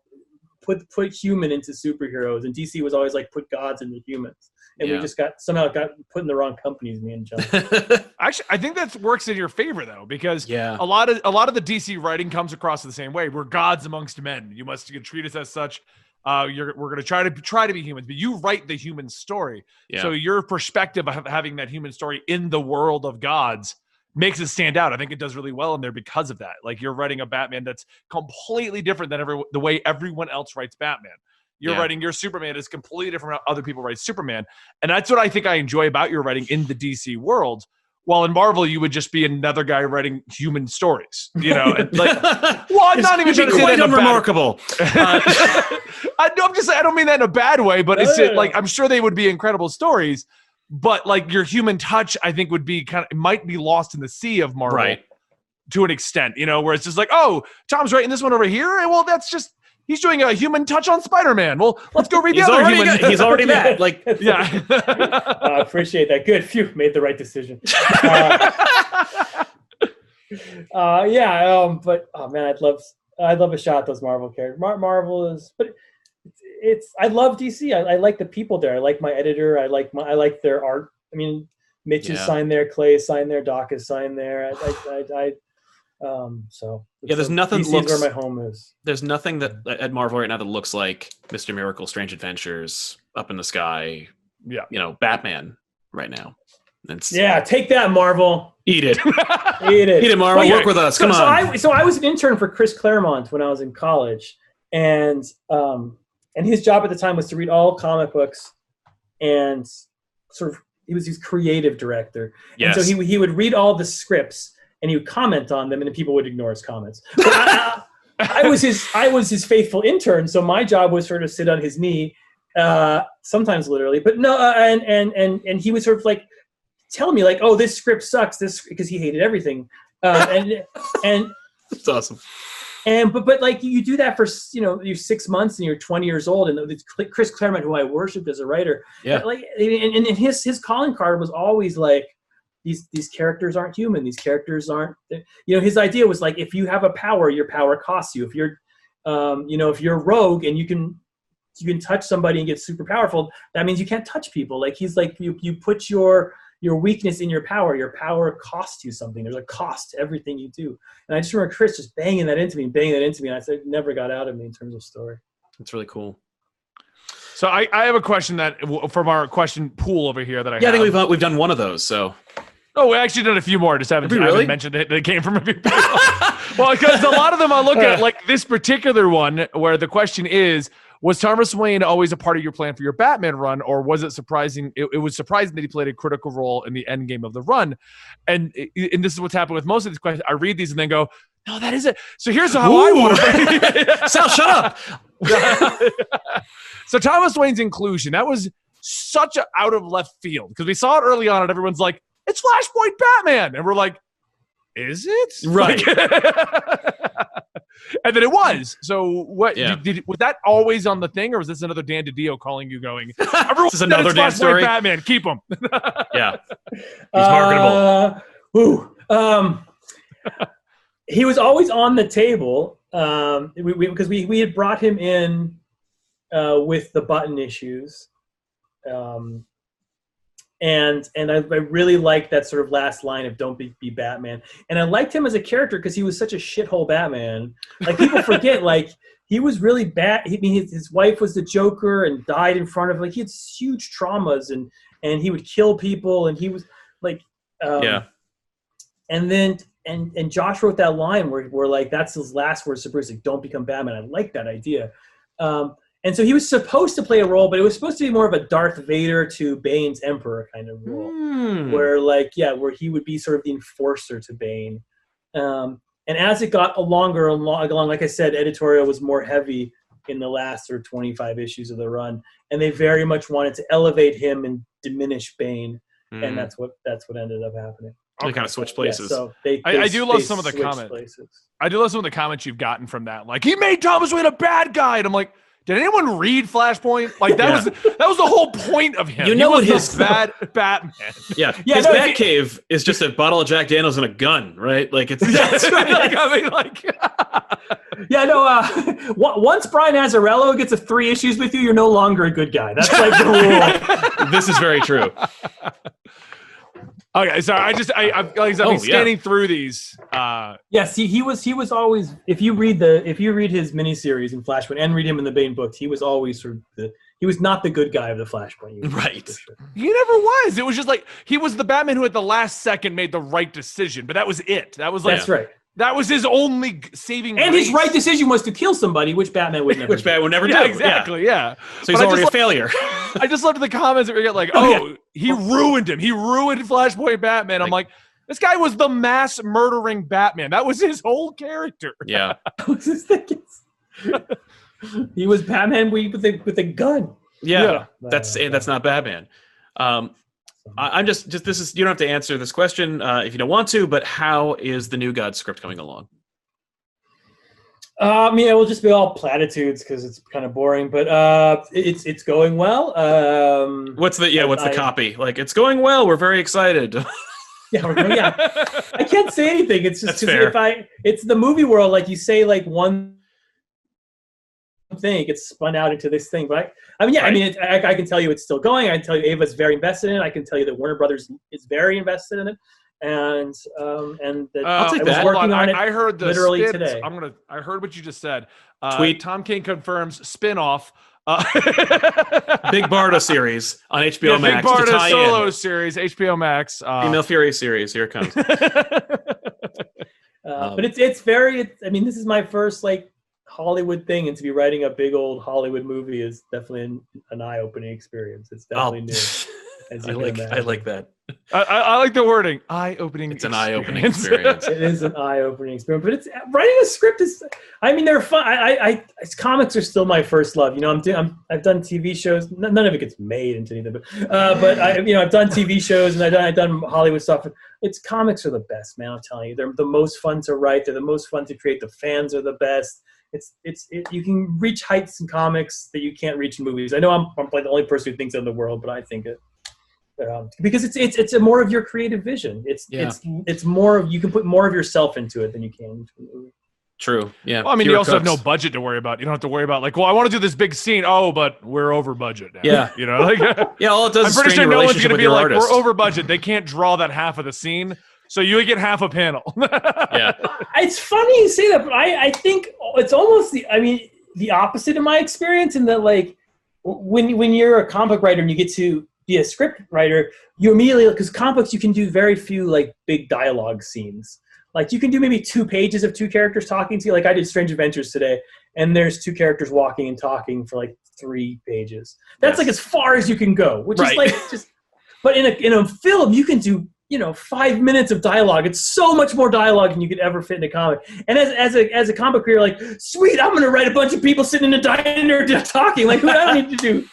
put put human into superheroes and dc was always like put gods into humans and Yeah. we just got somehow got put in the wrong companies me and john Actually, I think that works in your favor though, because yeah. a lot of a lot of the DC writing comes across the same way. We're gods amongst men. You must treat us as such. Uh, you're, we're going to try to try to be humans, but you write the human story. Yeah. So your perspective of having that human story in the world of gods makes it stand out. I think it does really well in there because of that. Like you're writing a Batman that's completely different than every the way everyone else writes Batman. You're Yeah. writing your Superman is completely different from how other people write Superman, and that's what I think I enjoy about your writing in the DC world. While in Marvel, you would just be another guy writing human stories, you know. And like, well, I'm not even trying to say quite that a bad- unremarkable. Uh, I, I'm just I don't mean that in a bad way, but it's no. like I'm sure they would be incredible stories, but like your human touch, I think would be kind of might be lost in the sea of Marvel right. to an extent, you know, where it's just like, oh, Tom's writing this one over here, and well, that's just he's doing a human touch on Spider-Man. Well, let's go read the He's other already, human. got- he's already that. Like, yeah. I appreciate that. Good. Phew, made the right decision. Uh, uh, yeah, um, but oh man, I'd love, I'd love a shot at those Marvel characters. Mar- Marvel is, but it's, it's, I love DC. I, I like the people there. I like my editor. I like my, I like their art. I mean, Mitch is Yeah. signed there, Clay is signed there, Doc is signed there. I, I, I, I um, so Yeah, there's so nothing DC looks- is where my home is. there's nothing that at Marvel right now that looks like Mr. Miracle, Strange Adventures, Up in the Sky. Yeah. You know, Batman right now. It's, Yeah, take that, Marvel. Eat it. Eat it. Eat it, Marvel. Well, yeah, Work with us. so, Come so on. I so I was an intern for Chris Claremont when I was in college, and um, and his job at the time was to read all comic books, and sort of he was his creative director. yes. And so he he would read all the scripts and he would comment on them, and then people would ignore his comments. But I, I, I was his I was his faithful intern, so my job was sort of sit on his knee, uh, sometimes literally, but no, uh, and and and and he would sort of like tell me like, oh, this script sucks, this because he hated everything, uh, and and It's awesome. And but but like you do that for you know you're six months and you're 20 years old and it's Chris Claremont who I worshipped as a writer. Yeah. like and, and his his calling card was always like these these characters aren't human these characters aren't you know his idea was like if you have a power your power costs you. If you're um, you know if you're rogue and you can you can touch somebody and get super powerful that means you can't touch people. Like he's like you you put your your weakness in your power your power costs you something there's a cost to everything you do and i just remember chris just banging that into me and banging that into me and i said it never got out of me in terms of story It's really cool. so I, I have a question that from our question pool over here that I Yeah, I think we've uh, we've done one of those. So Oh, we actually done a few more. Just haven't, Have we I haven't really? mentioned it. They came from a few people. well, because a lot of them I look at, like this particular one, where the question is, was Thomas Wayne always a part of your plan for your Batman run, or was it surprising? It, it was surprising that he played a critical role in the end game of the run, and and this is what's happened with most of these questions. I read these and then go, no, that is it. So here's how I Ooh. want to. Sal, shut up. so Thomas Wayne's inclusion that was such a out of left field because we saw it early on and everyone's like, it's Flashpoint Batman, and we're like, is it Right. Like- and then it was. So what? Yeah. Did, did- was that always on the thing, or was this another Dan DiDio calling you, going, "Everyone This is another it's Dan story. Batman, keep him." Yeah. He's marketable. Uh, ooh, um, he was always on the table um, we, we, because we, we had brought him in uh, with the button issues. Um, and and I, I really liked that sort of last line of "Don't be, be Batman," and I liked him as a character because he was such a shithole Batman. Like people forget, like he was really bad. I mean, his, his wife was the Joker and died in front of like he had huge traumas and and he would kill people and he was like um, Yeah. and then and and Josh wrote that line where where like that's his last words to Bruce like don't become Batman I like that idea um, and so he was supposed to play a role but it was supposed to be more of a Darth Vader to Bane's Emperor kind of role Hmm. where like yeah where he would be sort of the enforcer to Bane um, and as it got longer and long, along like I said editorial was more heavy in the last or 25 issues of the run and they very much wanted to elevate him and diminish Bane Hmm. and that's what that's what ended up happening they kind of switch yeah, places. so they, I- they- I do love some of the comments. Places. I do love some of the comments you've gotten from that. Like he made Thomas Wayne a bad guy, and I'm like, did anyone read Flashpoint? Like that Yeah. was that was the whole point of him. You He know was what his- bad Batman. yeah. Yeah, His no, if Batcave is just a bottle of Jack Daniels and a gun, right? Like it's That's right. Like, I mean, like Yeah, no. Uh, on- once Brian Azzarello gets a three issues with you, you're no longer a good guy. That's like the rule. this is very true. Okay. So I just I, I've like, I've Oh, been yeah. scanning through these. Uh, yes, he, he was he was always. If you read the if you read his miniseries in Flashpoint and read him in the Bane books, he was always sort of the he was not the good guy of the Flashpoint. universe, Right. sure. he never was. It was just like he was the Batman who at the last second made the right decision, but that was it. That was like That's right. That was his only saving. And his right decision was to kill somebody, which Batman would never. Which do. Batman would never Yeah, do. exactly. Yeah. So he's But already a just failure. I just loved the comments that we get like, Oh, oh, he ruined him. He ruined Flashpoint Batman. I'm like, this guy was the mass murdering Batman. That was his whole character. yeah. was his thing. he was Batman with with a, with a gun. Yeah. Yeah. That's Uh, that's not Batman. Um, I, I'm just just this is you don't have to answer this question uh, if you don't want to, but how is the New God script coming along? Uh, I mean, it will just be all platitudes because it's kind of boring, but uh, it's it's going well. Um, What's the yeah? What's the copy? Like it's going well. We're very excited. yeah, we're going- yeah. I can't say anything. It's just because if I, it's the movie world. Like you say, like one thing it gets spun out into this thing. But I, I mean, yeah, I mean, it, I, I can tell you it's still going. I can tell you Ava's very invested in it. I can tell you that Warner Brothers is very invested in it, and um, and that Uh, take I was that. working on, I, it. I heard the literally spin- today. I'm gonna. I heard what you just said. Uh, Tweet. Tom King confirms spin-off. Uh, Big Barda series on HBO yeah, Max Big to tie solo in. series, HBO Max. Uh, Female Fury series. Here it comes. Uh, Um, but it's it's very. It's, I mean, this is my first like Hollywood thing, and to be writing a big old Hollywood movie is definitely an, an eye-opening experience. It's Oh, definitely new. As I you can like I like that. I, I, I like the wording. Eye-opening. It's an eye-opening experience. It is an eye-opening experience, but it's writing a script is. I mean, they're fun. I, I, I it's, comics are still my first love. You know, I'm, do, I'm I've done TV shows. None of it gets made into anything, but uh, but I, you know, I've done TV shows and I've done I've done Hollywood stuff. It's comics are the best, man. I'm telling you, they're the most fun to write. They're the most fun to create. The fans are the best. It's it's it, you can reach heights in comics that you can't reach in movies. I know I'm, I'm like the only person who thinks that in the world, but I think it. Um, because it's it's it's a more of your creative vision. It's Yeah. it's it's more of you can put more of yourself into it than you can into a movie. True. Yeah. Well, I mean, you Fewer also have no budget to worry about. You don't have to worry about like, well, I want to do this big scene. Oh, but we're over budget. Now. Yeah. you know, like Yeah. All it does I'm is pretty sure no one's going to be like, artist. we're over budget. They can't draw that half of the scene, so you would get half a panel. Yeah. It's funny you say that, but I I think it's almost the I mean the opposite in my experience in that like when when you're a comic book writer and you get to be a script writer, you immediately because comics you can do very few like big dialogue scenes. Like you can do maybe two pages of two characters talking to you. Like I did Strange Adventures today, and there's two characters walking and talking for like three pages. That's Yes. like as far as you can go, which Right. is like just. But in a in a film, you can do you know five minutes of dialogue. It's so much more dialogue than you could ever fit in a comic. And as as a as a comic creator, like sweet, I'm gonna write a bunch of people sitting in a diner talking. Like, I need to do?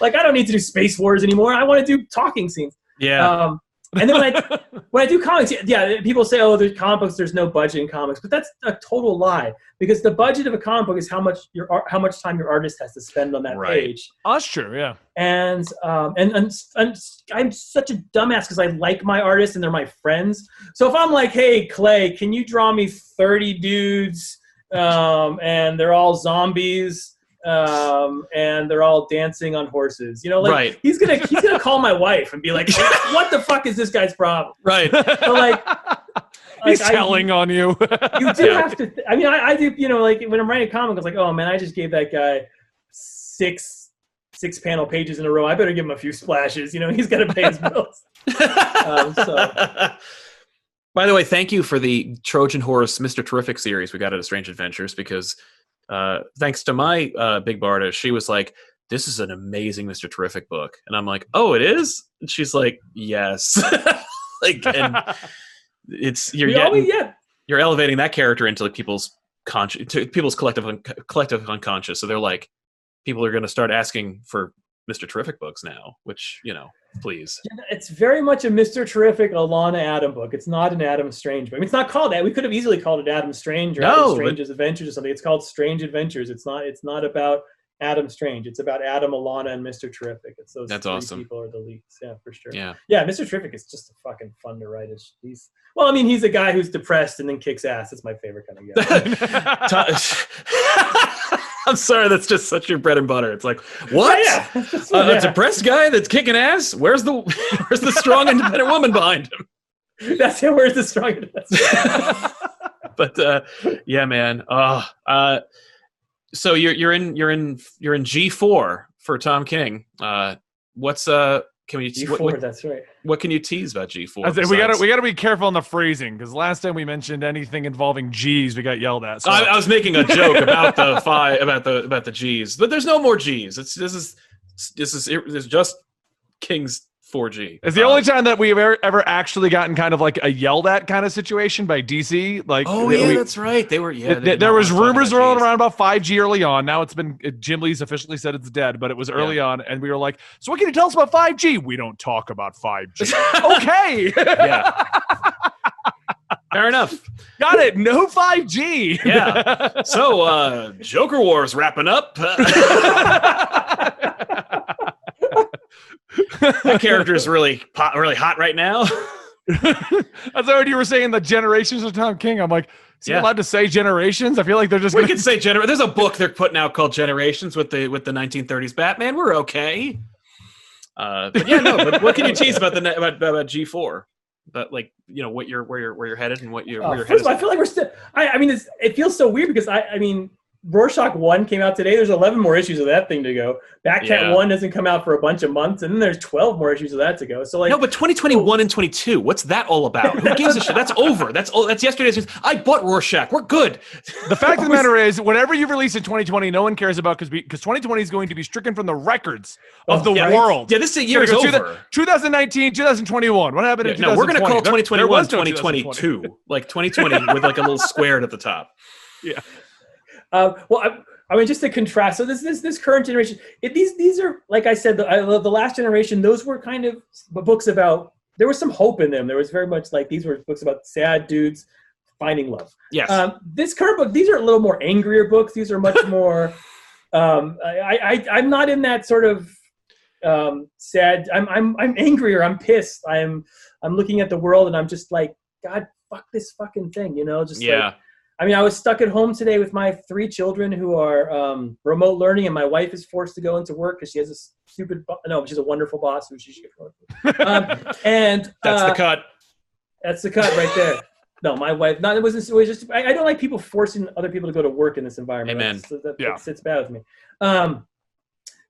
Like, I don't need to do Space Wars anymore. I want to do talking scenes. Yeah. Um, and then when I when I do comics, yeah, people say, "Oh, there's comic books. There's no budget in comics," but that's a total lie because the budget of a comic book is how much your art, how much time your artist has to spend on that Right. page. Oh, That's true. Yeah. And um, and, and and I'm such a dumbass because I like my artists and they're my friends. So if I'm like, "Hey, Clay, can you draw me 30 dudes um, and they're all zombies?" Um and they're all dancing on horses you know like Right. he's gonna he's gonna call my wife and be like what the fuck is this guy's problem right. but like, He's like, I- telling on you. you do Yeah. have to. I mean, I, I do. You know, like when I'm writing a comic, I was like, oh man, I just gave that guy six six panel pages in a row. I better give him a few splashes. You know, he's got to pay his bills. Um, so- By the way, thank you for the Trojan Horse Mr. Terrific series we got at a Strange Adventures because uh, thanks to my uh, big Barda, she was like, "This is an amazing Mr. Terrific book," and I'm like, "Oh, it is." And she's like, "Yes." like, and it's you're getting, yeah, you're elevating that character into like people's conscious, to people's collective un- collective unconscious. So they're like, people are going to start asking for Mr. Terrific books now, which you know, please. it's very much a Mister Terrific Alana Adam book. It's not an Adam Strange book. I mean, it's not called that. We could have easily called it Adam Strange or No, Adam but- Strange's Adventures or something. It's called Strange Adventures. It's not. It's not about Adam Strange. It's about Adam, Alana, and Mister Terrific. It's those That's three awesome. people are the leads. Yeah, for sure. Yeah. Yeah, Mr. Terrific is just a fucking fun to write. He's- well, I mean, he's a guy who's depressed and then kicks ass. That's my favorite kind of guy. I'm sorry, that's just such your bread and butter. It's like, what? yeah, A- what- A depressed guy that's kicking ass? Where's the where's the strong independent woman behind him? That's it. Where's the strong? but uh, yeah, man. Oh, uh, so you're you're in you're in you're in G four for Tom King. Uh, what's uh? Can we G what, four. what, That's right. what can you tease about G four? I we gotta we gotta be careful on the phrasing because last time we mentioned anything involving G's, we got yelled at. So I, I was making a joke about the five about the about the G's, but there's no more G's. It's this is this is this is just King's 4G. it's the Uh, only time that we've ever, ever actually gotten kind of like a yelled at kind of situation by DC. Like, Oh yeah, we- that's right. They were yeah. th- they there was rumors rolling around about 5G early on. Now it's been uh, Jim Lee's officially said it's dead, but it was early on, and we were like, "So what can you tell us about 5G?" We don't talk about 5G. okay, yeah. Fair enough. got it. No 5G. Yeah. So uh Joker War's wrapping up. that character is really hot, really hot right now. I thought you were saying the generations of Tom King. I'm like, is he Yeah. allowed to say generations? I feel like they're just We gonna could say gener- There's a book they're putting out called Generations with the with the 1930s Batman. We're okay. Uh, but yeah, no. But what can you tease about the ne- about about G4? But like you know what you're where you're where you're headed and what you're Uh, where you're first of all, I feel like we're still. I, I mean, it's, it feels so weird because I, I mean, Rorschach one came out today. There's 11 more issues of that thing to go. Batcat Yeah. one doesn't come out for a bunch of months, and then there's 12 more issues of that to go. So like, no, but 2021 and 22. What's that all about? Who gives a shit? That's over. That's all. that's yesterday's news. I bought Rorschach. We're good. The fact of the matter is, whatever you release in 2020, no one cares about because because 2020 is going to be stricken from the records of Oh, the yeah. world. Yeah, this It's year is gonna go over. 2019, 2021. What happened Yeah, in no, we're gonna call There- there 2021 no 2022, like 2020 with like a little squared at the top. Uh, well, I, I mean, just to contrast, so this this this current generation, it, these these are like I said, the, I love the last generation. Those were kind of books about. There was some hope in them. There was very much like these were books about sad dudes finding love. Yes. Um, this current book, these are a little more angrier books. These are much more. Um, I, I I'm not in that sort of um, sad. I'm I'm I'm angrier. I'm pissed. I'm I'm looking at the world and I'm just like, God, fuck this fucking thing. You know, just like, yeah. I mean, I was stuck at home today with my three children who are um, remote learning, and my wife is forced to go into work because she has a stupid. Bo- no, she's a wonderful boss who she should with. Um, and That's uh, the cut. That's the cut right there. No, my wife. No, it was. It was just. I, I don't like people forcing other people to go to work in this environment. Amen. That's- that, Yeah. that sits bad with me. Um,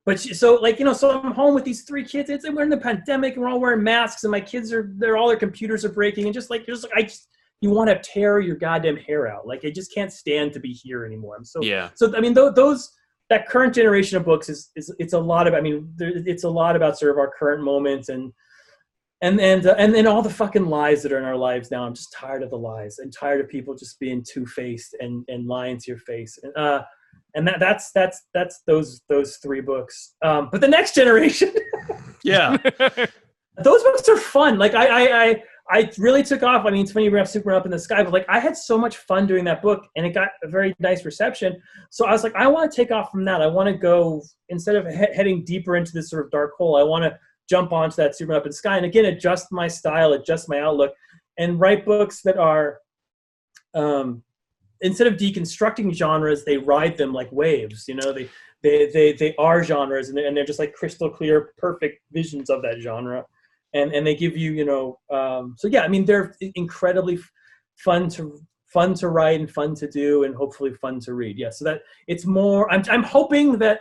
but she, so like you know, so I'm home with these three kids. It's we're in the pandemic and we're all wearing masks, and my kids are. They're all their computers are breaking, and just like just I just you want to tear your goddamn hair out. Like I just can't stand to be here anymore. I'm so Yeah. so I mean th- those that current generation of books is, is it's a lot of I mean there, it's a lot about sort of our current moments and and and uh, and then all the fucking lies that are in our lives now. I'm just tired of the lies. I'm tired of people just being two faced and and lying to your face. And uh, and that that's that's that's those those three books. Um, but the next generation, Yeah. those books are fun. Like I I. I I really took off. I mean, it's funny you bring up in the sky, but like I had so much fun doing that book, and it got a very nice reception. So I was like, I want to take off from that. I want to go instead of he- heading deeper into this sort of dark hole. I want to jump onto that Superman up in the sky, and again, adjust my style, adjust my outlook, and write books that are, um, instead of deconstructing genres, they ride them like waves. You know, they they they they are genres, and they're, and they're just like crystal clear, perfect visions of that genre and and they give you you know um, so yeah i mean they're incredibly fun to fun to write and fun to do and hopefully fun to read yeah so that it's more i'm, I'm hoping that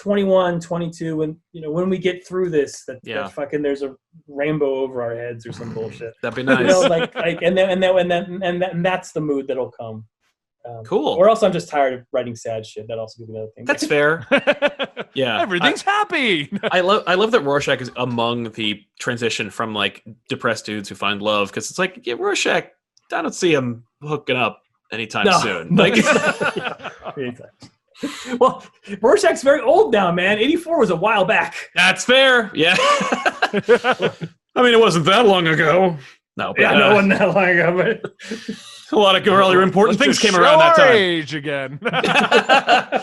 21 22 when you know when we get through this that, Yeah. that fucking there's a rainbow over our heads or some bullshit That'd be you know nice. like like and then and then and then and, that, and that's the mood that'll come um, Cool. or else i'm just tired of writing sad shit that also could be another thing That's fair. Yeah. Everything's happy. I love I love that Rorschach is among the transition from like depressed dudes who find love because it's like yeah, Rorschach. I don't see him hooking up anytime No, soon. no. Like, Anytime. well rorschach's very old now man 84 was a while back that's fair. Yeah. I mean, it wasn't that long ago. No, but Yeah, uh, no one that long ago, but a lot of really important Let's things came around that time. Age again.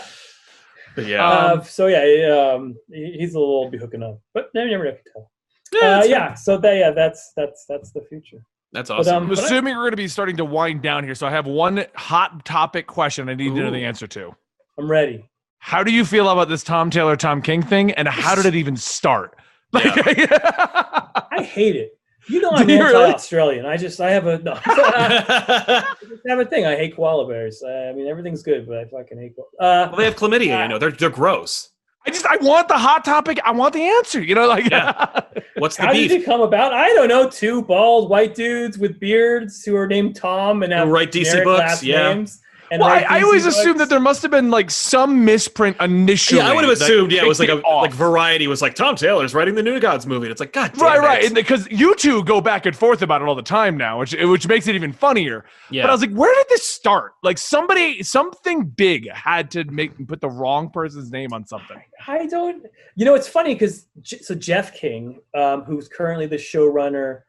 But yeah, uh, so yeah, um, he's a little old be hooking up, but never, never can tell. yeah, Uh, yeah, so that, yeah, that's that's that's the future. that's But, awesome. um, I'm but I- assuming we're going to be starting to wind down here, so I have one hot topic question I need to know the answer to. I'm ready. How do you feel about this Tom Taylor, Tom King thing, and how did it even start? Like, I hate it. You know, I'm Do you really? anti-Australian. I just I have a no. I just have a thing. I hate koala bears. I mean, everything's good, but I fucking hate. Koala. Uh, well, they have chlamydia. You know, they're they're gross. I just I want the hot topic. I want the answer. You know, like Yeah. What's the how beef? did it come about? I don't know. Two bald white dudes with beards who are named Tom and have Who write DC books, last yeah. names. And well, I, I always books. assumed that there must have been like some misprint initially. Yeah, I would have assumed. Yeah, it was like a off. like Variety was like Tom Taylor's writing the New Gods movie. And it's like God, damn right, it. right, and because you two go back and forth about it all the time now, which which makes it even funnier. Yeah, But I was like, where did this start? Like somebody, something big had to make put the wrong person's name on something. I don't. You know, it's funny because so Jeff King, um, who's currently the showrunner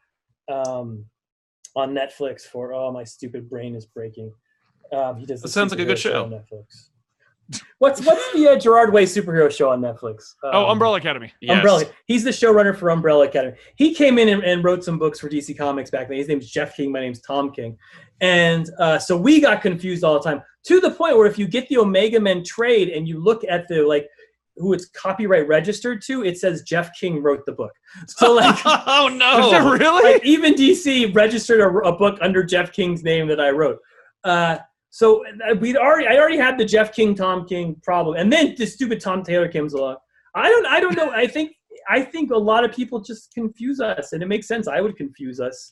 um, on Netflix for oh my stupid brain is breaking. Um, he does. the That sounds like a good superhero show. on Netflix. What's what's the uh, Gerard Way superhero show on Netflix? oh, Um, Umbrella Academy. Yes. Umbrella. He's the showrunner for Umbrella Academy. He came in and, and wrote some books for DC Comics back then. His name's Jeff King. My name's Tom King. And uh, so we got confused all the time to the point where if you get the Omega Men trade and you look at the like who it's copyright registered to, it says Jeff King wrote the book. So like, oh no! it really? like even DC registered a, a book under Jeff King's name that I wrote. Uh, so uh, we'd already, I already had the Jeff King, Tom King problem, and then the stupid Tom Taylor comes along. I don't, I don't know. I think, I think a lot of people just confuse us, and it makes sense. I would confuse us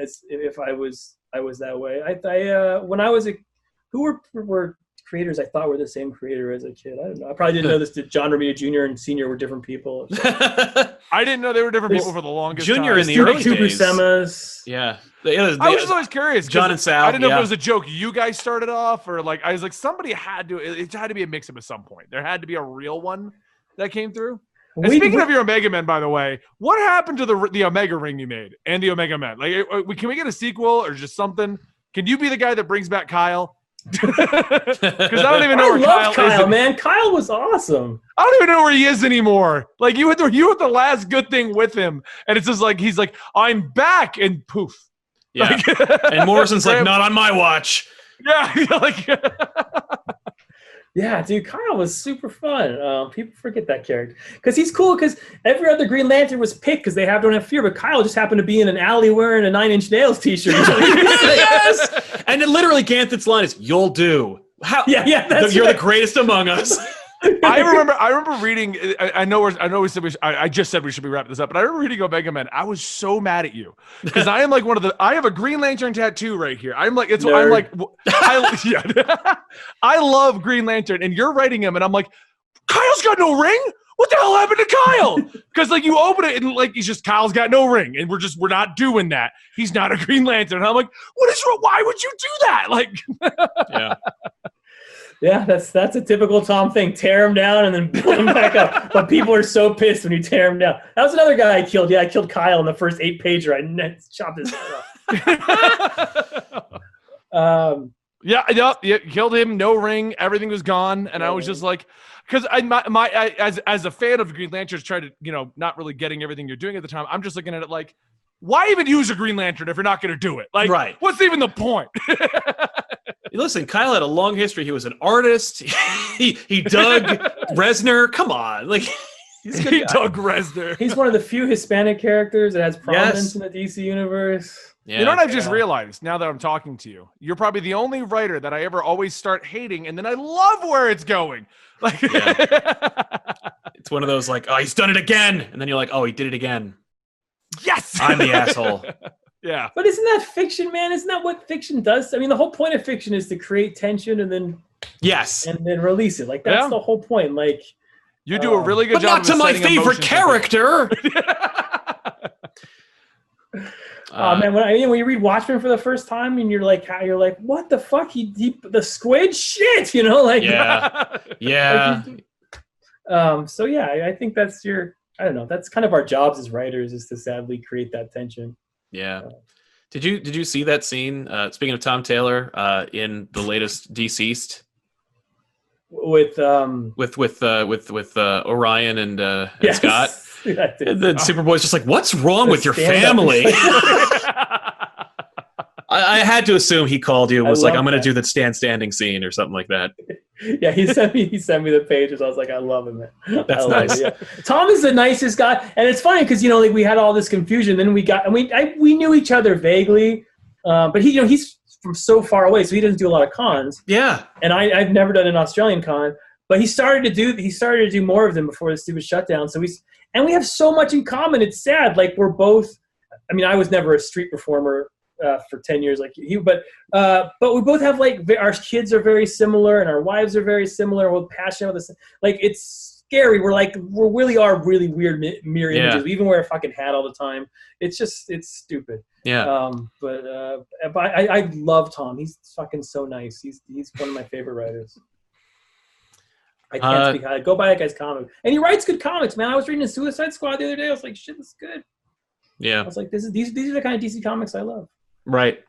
as if I was, I was that way. I, I uh, when I was a, who were were creators I thought were the same creator as a kid. I don't know. I probably didn't know this. That John Romita Jr. and Senior were different people. I didn't know they were different There's people for the longest Junior time. in the Stu- early Stu days. Buscema's. yeah, yeah. I was just always curious. John and Sal, I didn't know if it was a joke you guys started off, or like I was like somebody had to. It it had to be a mix-up at some point. There had to be a real one that came through. And We- speaking we- of your Omega Men, by the way, what happened to the the Omega ring you made and the Omega Men? Like, can we get a sequel or just something? Can you be the guy that brings back Kyle? Because I don't even know I where love Kyle, Kyle, is. man. Kyle was awesome. I don't even know where he is anymore. Like you were the, you were the last good thing with him, and it's just like he's like, I'm back, and poof. yeah. Like- And Morrison's like, not on my watch. yeah, like Yeah, dude, Kyle was super fun. Um, people forget that character because he's cool. Because every other Green Lantern was picked because they have don't have fear, but Kyle just happened to be in an alley wearing a Nine Inch Nails T-shirt. yes. And then literally Ganthet's line is, "You'll do." How? yeah, yeah, that's you're right. the greatest among us. I remember. I remember reading. I, I know. We're, I know. We said we. Should, I, I just said we should be wrapping this up, but I remember reading Omega Men. I was so mad at you because I am like one of the. I have a Green Lantern tattoo right here. I'm like. It's. I'm like. I, yeah. I love Green Lantern, and you're writing him, and I'm like, Kyle's got no ring. What the hell happened to Kyle? Because like you open it and like he's just Kyle's got no ring, and we're just we're not doing that. He's not a Green Lantern. And I'm like, what is wrong? Why would you do that? Like, Yeah. Yeah, that's that's a typical Tom thing. Tear him down and then build him back up. But people are so pissed when you tear him down. That was another guy I killed. Yeah, I killed Kyle in the first eight pager. I chopped his head off. Um, Yeah, yep, yeah, killed him, no ring, everything was gone, and I was just like, because I my, my I, as as a fan of Green Lanterns, try to you know not really getting everything you're doing at the time. I'm just looking at it like, why even use a Green Lantern if you're not going to do it? Like, Right. What's even the point? Listen, Kyle had a long history. He was an artist. he he dug Resner. Come on, like he's a good he guy. Doug Resner. he's one of the few Hispanic characters that has prominence Yes. in the DC universe. Yeah. You know what I've just Yeah. realized now that I'm talking to you? You're probably the only writer that I ever always start hating, and then I love where it's going. Like, it's one of those like, oh, he's done it again, and then you're like, oh, he did it again. yes, I'm the asshole. Yeah, But isn't that fiction, man? Isn't that what fiction does? I mean, the whole point of fiction is to create tension and then Yes, and then release it. Like that's Yeah. the whole point. Like you do a Um, really good but job. not of to my favorite emotions into it. character. Oh Uh, man, when I mean, when you read Watchmen for the first time and you're like, how you're like, what the fuck? He, he the squid shit, you know, like Yeah. yeah, Like, um. So yeah, I, I think that's your. I don't know. That's kind of our jobs as writers is to sadly create that tension. Yeah. Did you did you see that scene? Uh, speaking of Tom Taylor, uh, in the latest DCeased With um. with with uh, with with uh, Orion and, uh, and yes. Scott, Yeah, I did. and then Superboy's just like, "What's wrong The with your family?" I, I had to assume he called you and was like, "I'm going to do the stand standing scene" or something like that. yeah, he sent me he sent me the pages. I was like, I love him, man. That's nice. it, yeah. Tom is the nicest guy, and it's funny because you know, like we had all this confusion. Then we got and we I, we knew each other vaguely, uh, but he you know he's from so far away, so he doesn't do a lot of cons, Yeah, and I, I've never done an Australian con. But he started to do he started to do more of them before the stupid shutdown. So he's and we have so much in common. It's sad. Like we're both. I mean, I was never a street performer uh, for ten years like you, but uh, but we both have like our kids are very similar and our wives are very similar. We're passionate with this. Like it's scary. We're like we really are really weird mi- mirror Yeah. images. We even wear a fucking hat all the time. It's just it's stupid. yeah. Um, but uh, but I, I love Tom. He's fucking so nice. He's he's one of my favorite writers. I can't Uh, speak. Go buy that guy's comic, and he writes good comics, man. I was reading the Suicide Squad the other day. I was like, shit, this is good. Yeah. I was like, this is these these are the kind of DC comics I love. Right.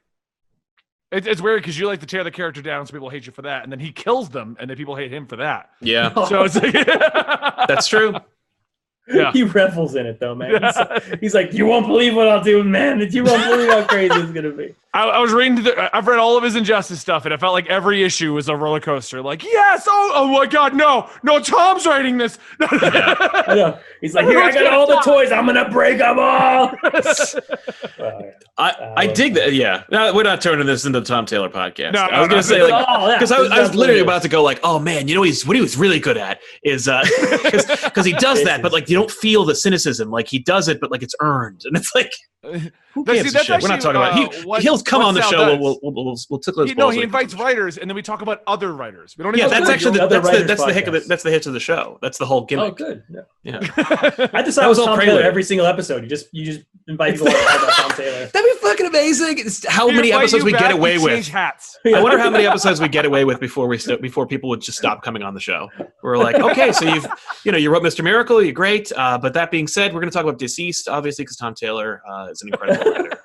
It, it's weird because you like to tear the character down, so people hate you for that, and then he kills them, and then people hate him for that. Yeah, So it's like, that's true. Yeah. he revels in it though, man. He's, Yeah. he's like, you won't believe what I'll do, man. That you won't believe how crazy it's gonna be. I, I was reading. The, I've read all of his injustice stuff, and I felt like every issue was a roller coaster. Like, yes, oh, oh my God, no, no, Tom's writing this. I know. He's like, here, I got all the toys. I'm gonna break them all. Oh. I, I dig that. Yeah, no, we're not turning this into the Tom Taylor podcast. No, I was no, gonna say it's like all- yeah, because I, was- I was literally about to go like, oh man, you know he's what he was really good at is uh because he does that, but like you don't feel the cynicism. Like he does it, but like it's earned, and it's like who gives see, a that's shit? We're not actually, talking about. uh, He what- he'll come on the show. does. We'll, we'll, we'll we'll tickle his He, no, he when invites writers, and then we talk about other writers. We don't. Yeah, that's actually the, Other that's the writers' that's the hick of the that's the hitch of the show. That's the whole gimmick. Oh, gimmick. good. Yeah. Yeah, I just That I was was all Tom prelude. Taylor every single episode. You just you just invite people to talk about Tom Taylor. that'd be fucking amazing. It's how We many episodes we get away with. Hats. I wonder how many episodes we get away with before we st- before people would just stop coming on the show. We're like, okay, so you've you know you wrote Mr. Miracle, you're great. Uh, but that being said, we're going to talk about DCeased, obviously, because Tom Taylor uh, is an incredible writer.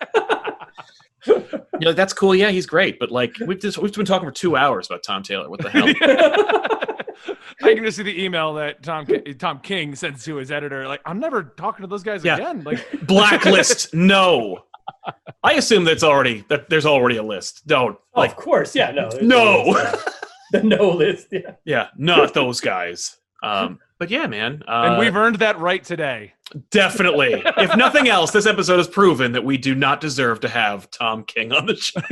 You're like, that's cool. Yeah, he's great. But like, we've just we've been talking for two hours about Tom Taylor. What the hell? I can just see the email that Tom Tom King sends to his editor. Like, I'm never talking to those guys Yeah. again. Like, Blacklist, no. I assume that's already that there's already a list. Don't Oh, like of course, yeah, no, No. list, yeah. the no list. Yeah. yeah, not those guys. Um, but yeah, man. Uh, and we've earned that right today. Definitely. if nothing else, this episode has proven that we do not deserve to have Tom King on the show.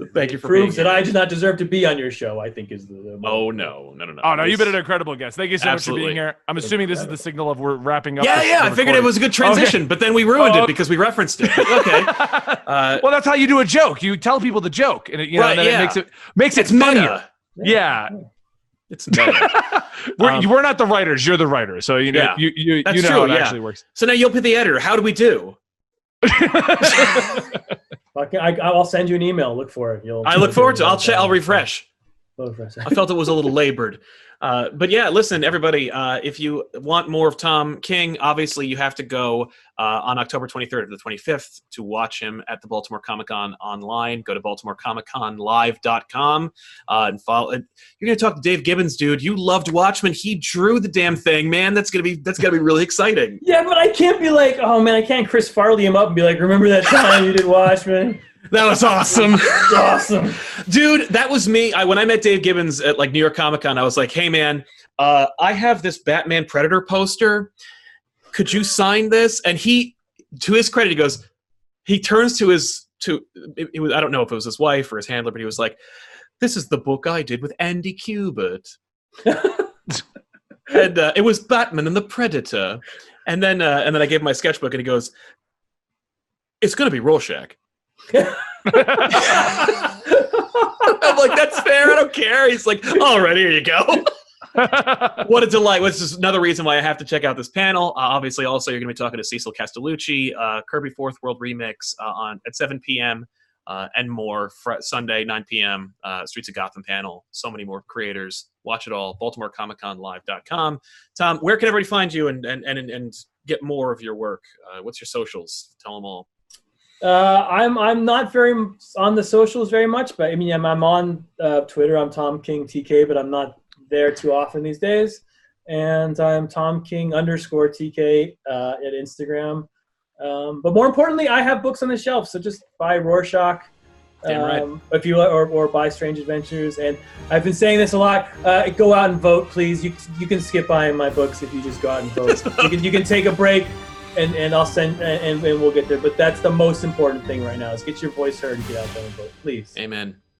So thank you for proves being that here. I do not deserve to be on your show. I think is the. the Oh no, no, no, no. Oh no, you've been an incredible guest. Thank you so much for being here. I'm assuming this is the signal of we're wrapping up. Yeah, yeah. the I figured it was a good transition, but then we ruined Oh, it because we referenced it. Okay. Uh, well, that's how you do a joke. You tell people the joke, and it, you know, Right, then yeah. it makes it makes it's it funnier. meta. Yeah, It's meta. we're, Um, we're not the writers. You're the writer, so you know Yeah. you you, That's you know true, how it yeah. actually works. so now you'll be the editor. How do we do? I, I'll send you an email. Look for it. You'll. I look forward to. It. I'll check. I'll refresh. Look. I felt it was a little labored. Uh, but yeah, listen, everybody, uh, if you want more of Tom King, obviously you have to go uh, on October 23rd to the 25th to watch him at the Baltimore Comic Con online. Go to BaltimoreComicConLive.com uh, and follow. You're going to talk to Dave Gibbons, dude. You loved Watchmen. He drew the damn thing, man. That's gonna be that's gonna be really exciting. Yeah, but I can't be like, oh man, I can't Chris Farley him up and be like, remember that time you did Watchmen? That was awesome. Awesome. dude that was me. I, when i met dave gibbons at like new york comic con i was like hey man uh, i have this batman predator poster. Could you sign this? And he to his credit he goes he turns to his to it, it was i don't know if it was his wife or his handler but he was like this is the book i did with andy kubert. And uh, it was batman and the predator. And then uh, and then i gave him my sketchbook and he goes it's going to be rorschach I'm like, that's fair. I don't care. He's like, all right, here you go. what a delight. Which is another reason why I have to check out this panel. Uh, obviously, also, you're going to be talking to Cecil Castellucci, uh, Kirby Fourth World Remix uh, on at 7 p.m. Uh, and more. Fr- Sunday, 9 p.m. Uh, Streets of Gotham panel. So many more creators. Watch it all. BaltimoreComicConLive.com. Tom, where can everybody find you and and and, and get more of your work? Uh, what's your socials? Tell them all. Uh, I'm I'm not very on the socials very much, but I mean I'm, I'm on uh, Twitter. I'm Tom King TK, but I'm not there too often these days. And I'm Tom King underscore TK uh, at Instagram. Um, but more importantly, I have books on the shelf, so just buy Rorschach. Damn right. um, if you or, or buy Strange Adventures, and I've been saying this a lot. Uh, go out and vote, please. You you can skip buying my books if you just go out and vote. you can you can take a break and and I'll send and, and we'll get there. But that's the most important thing right now is get your voice heard and get out there and vote, please. Amen.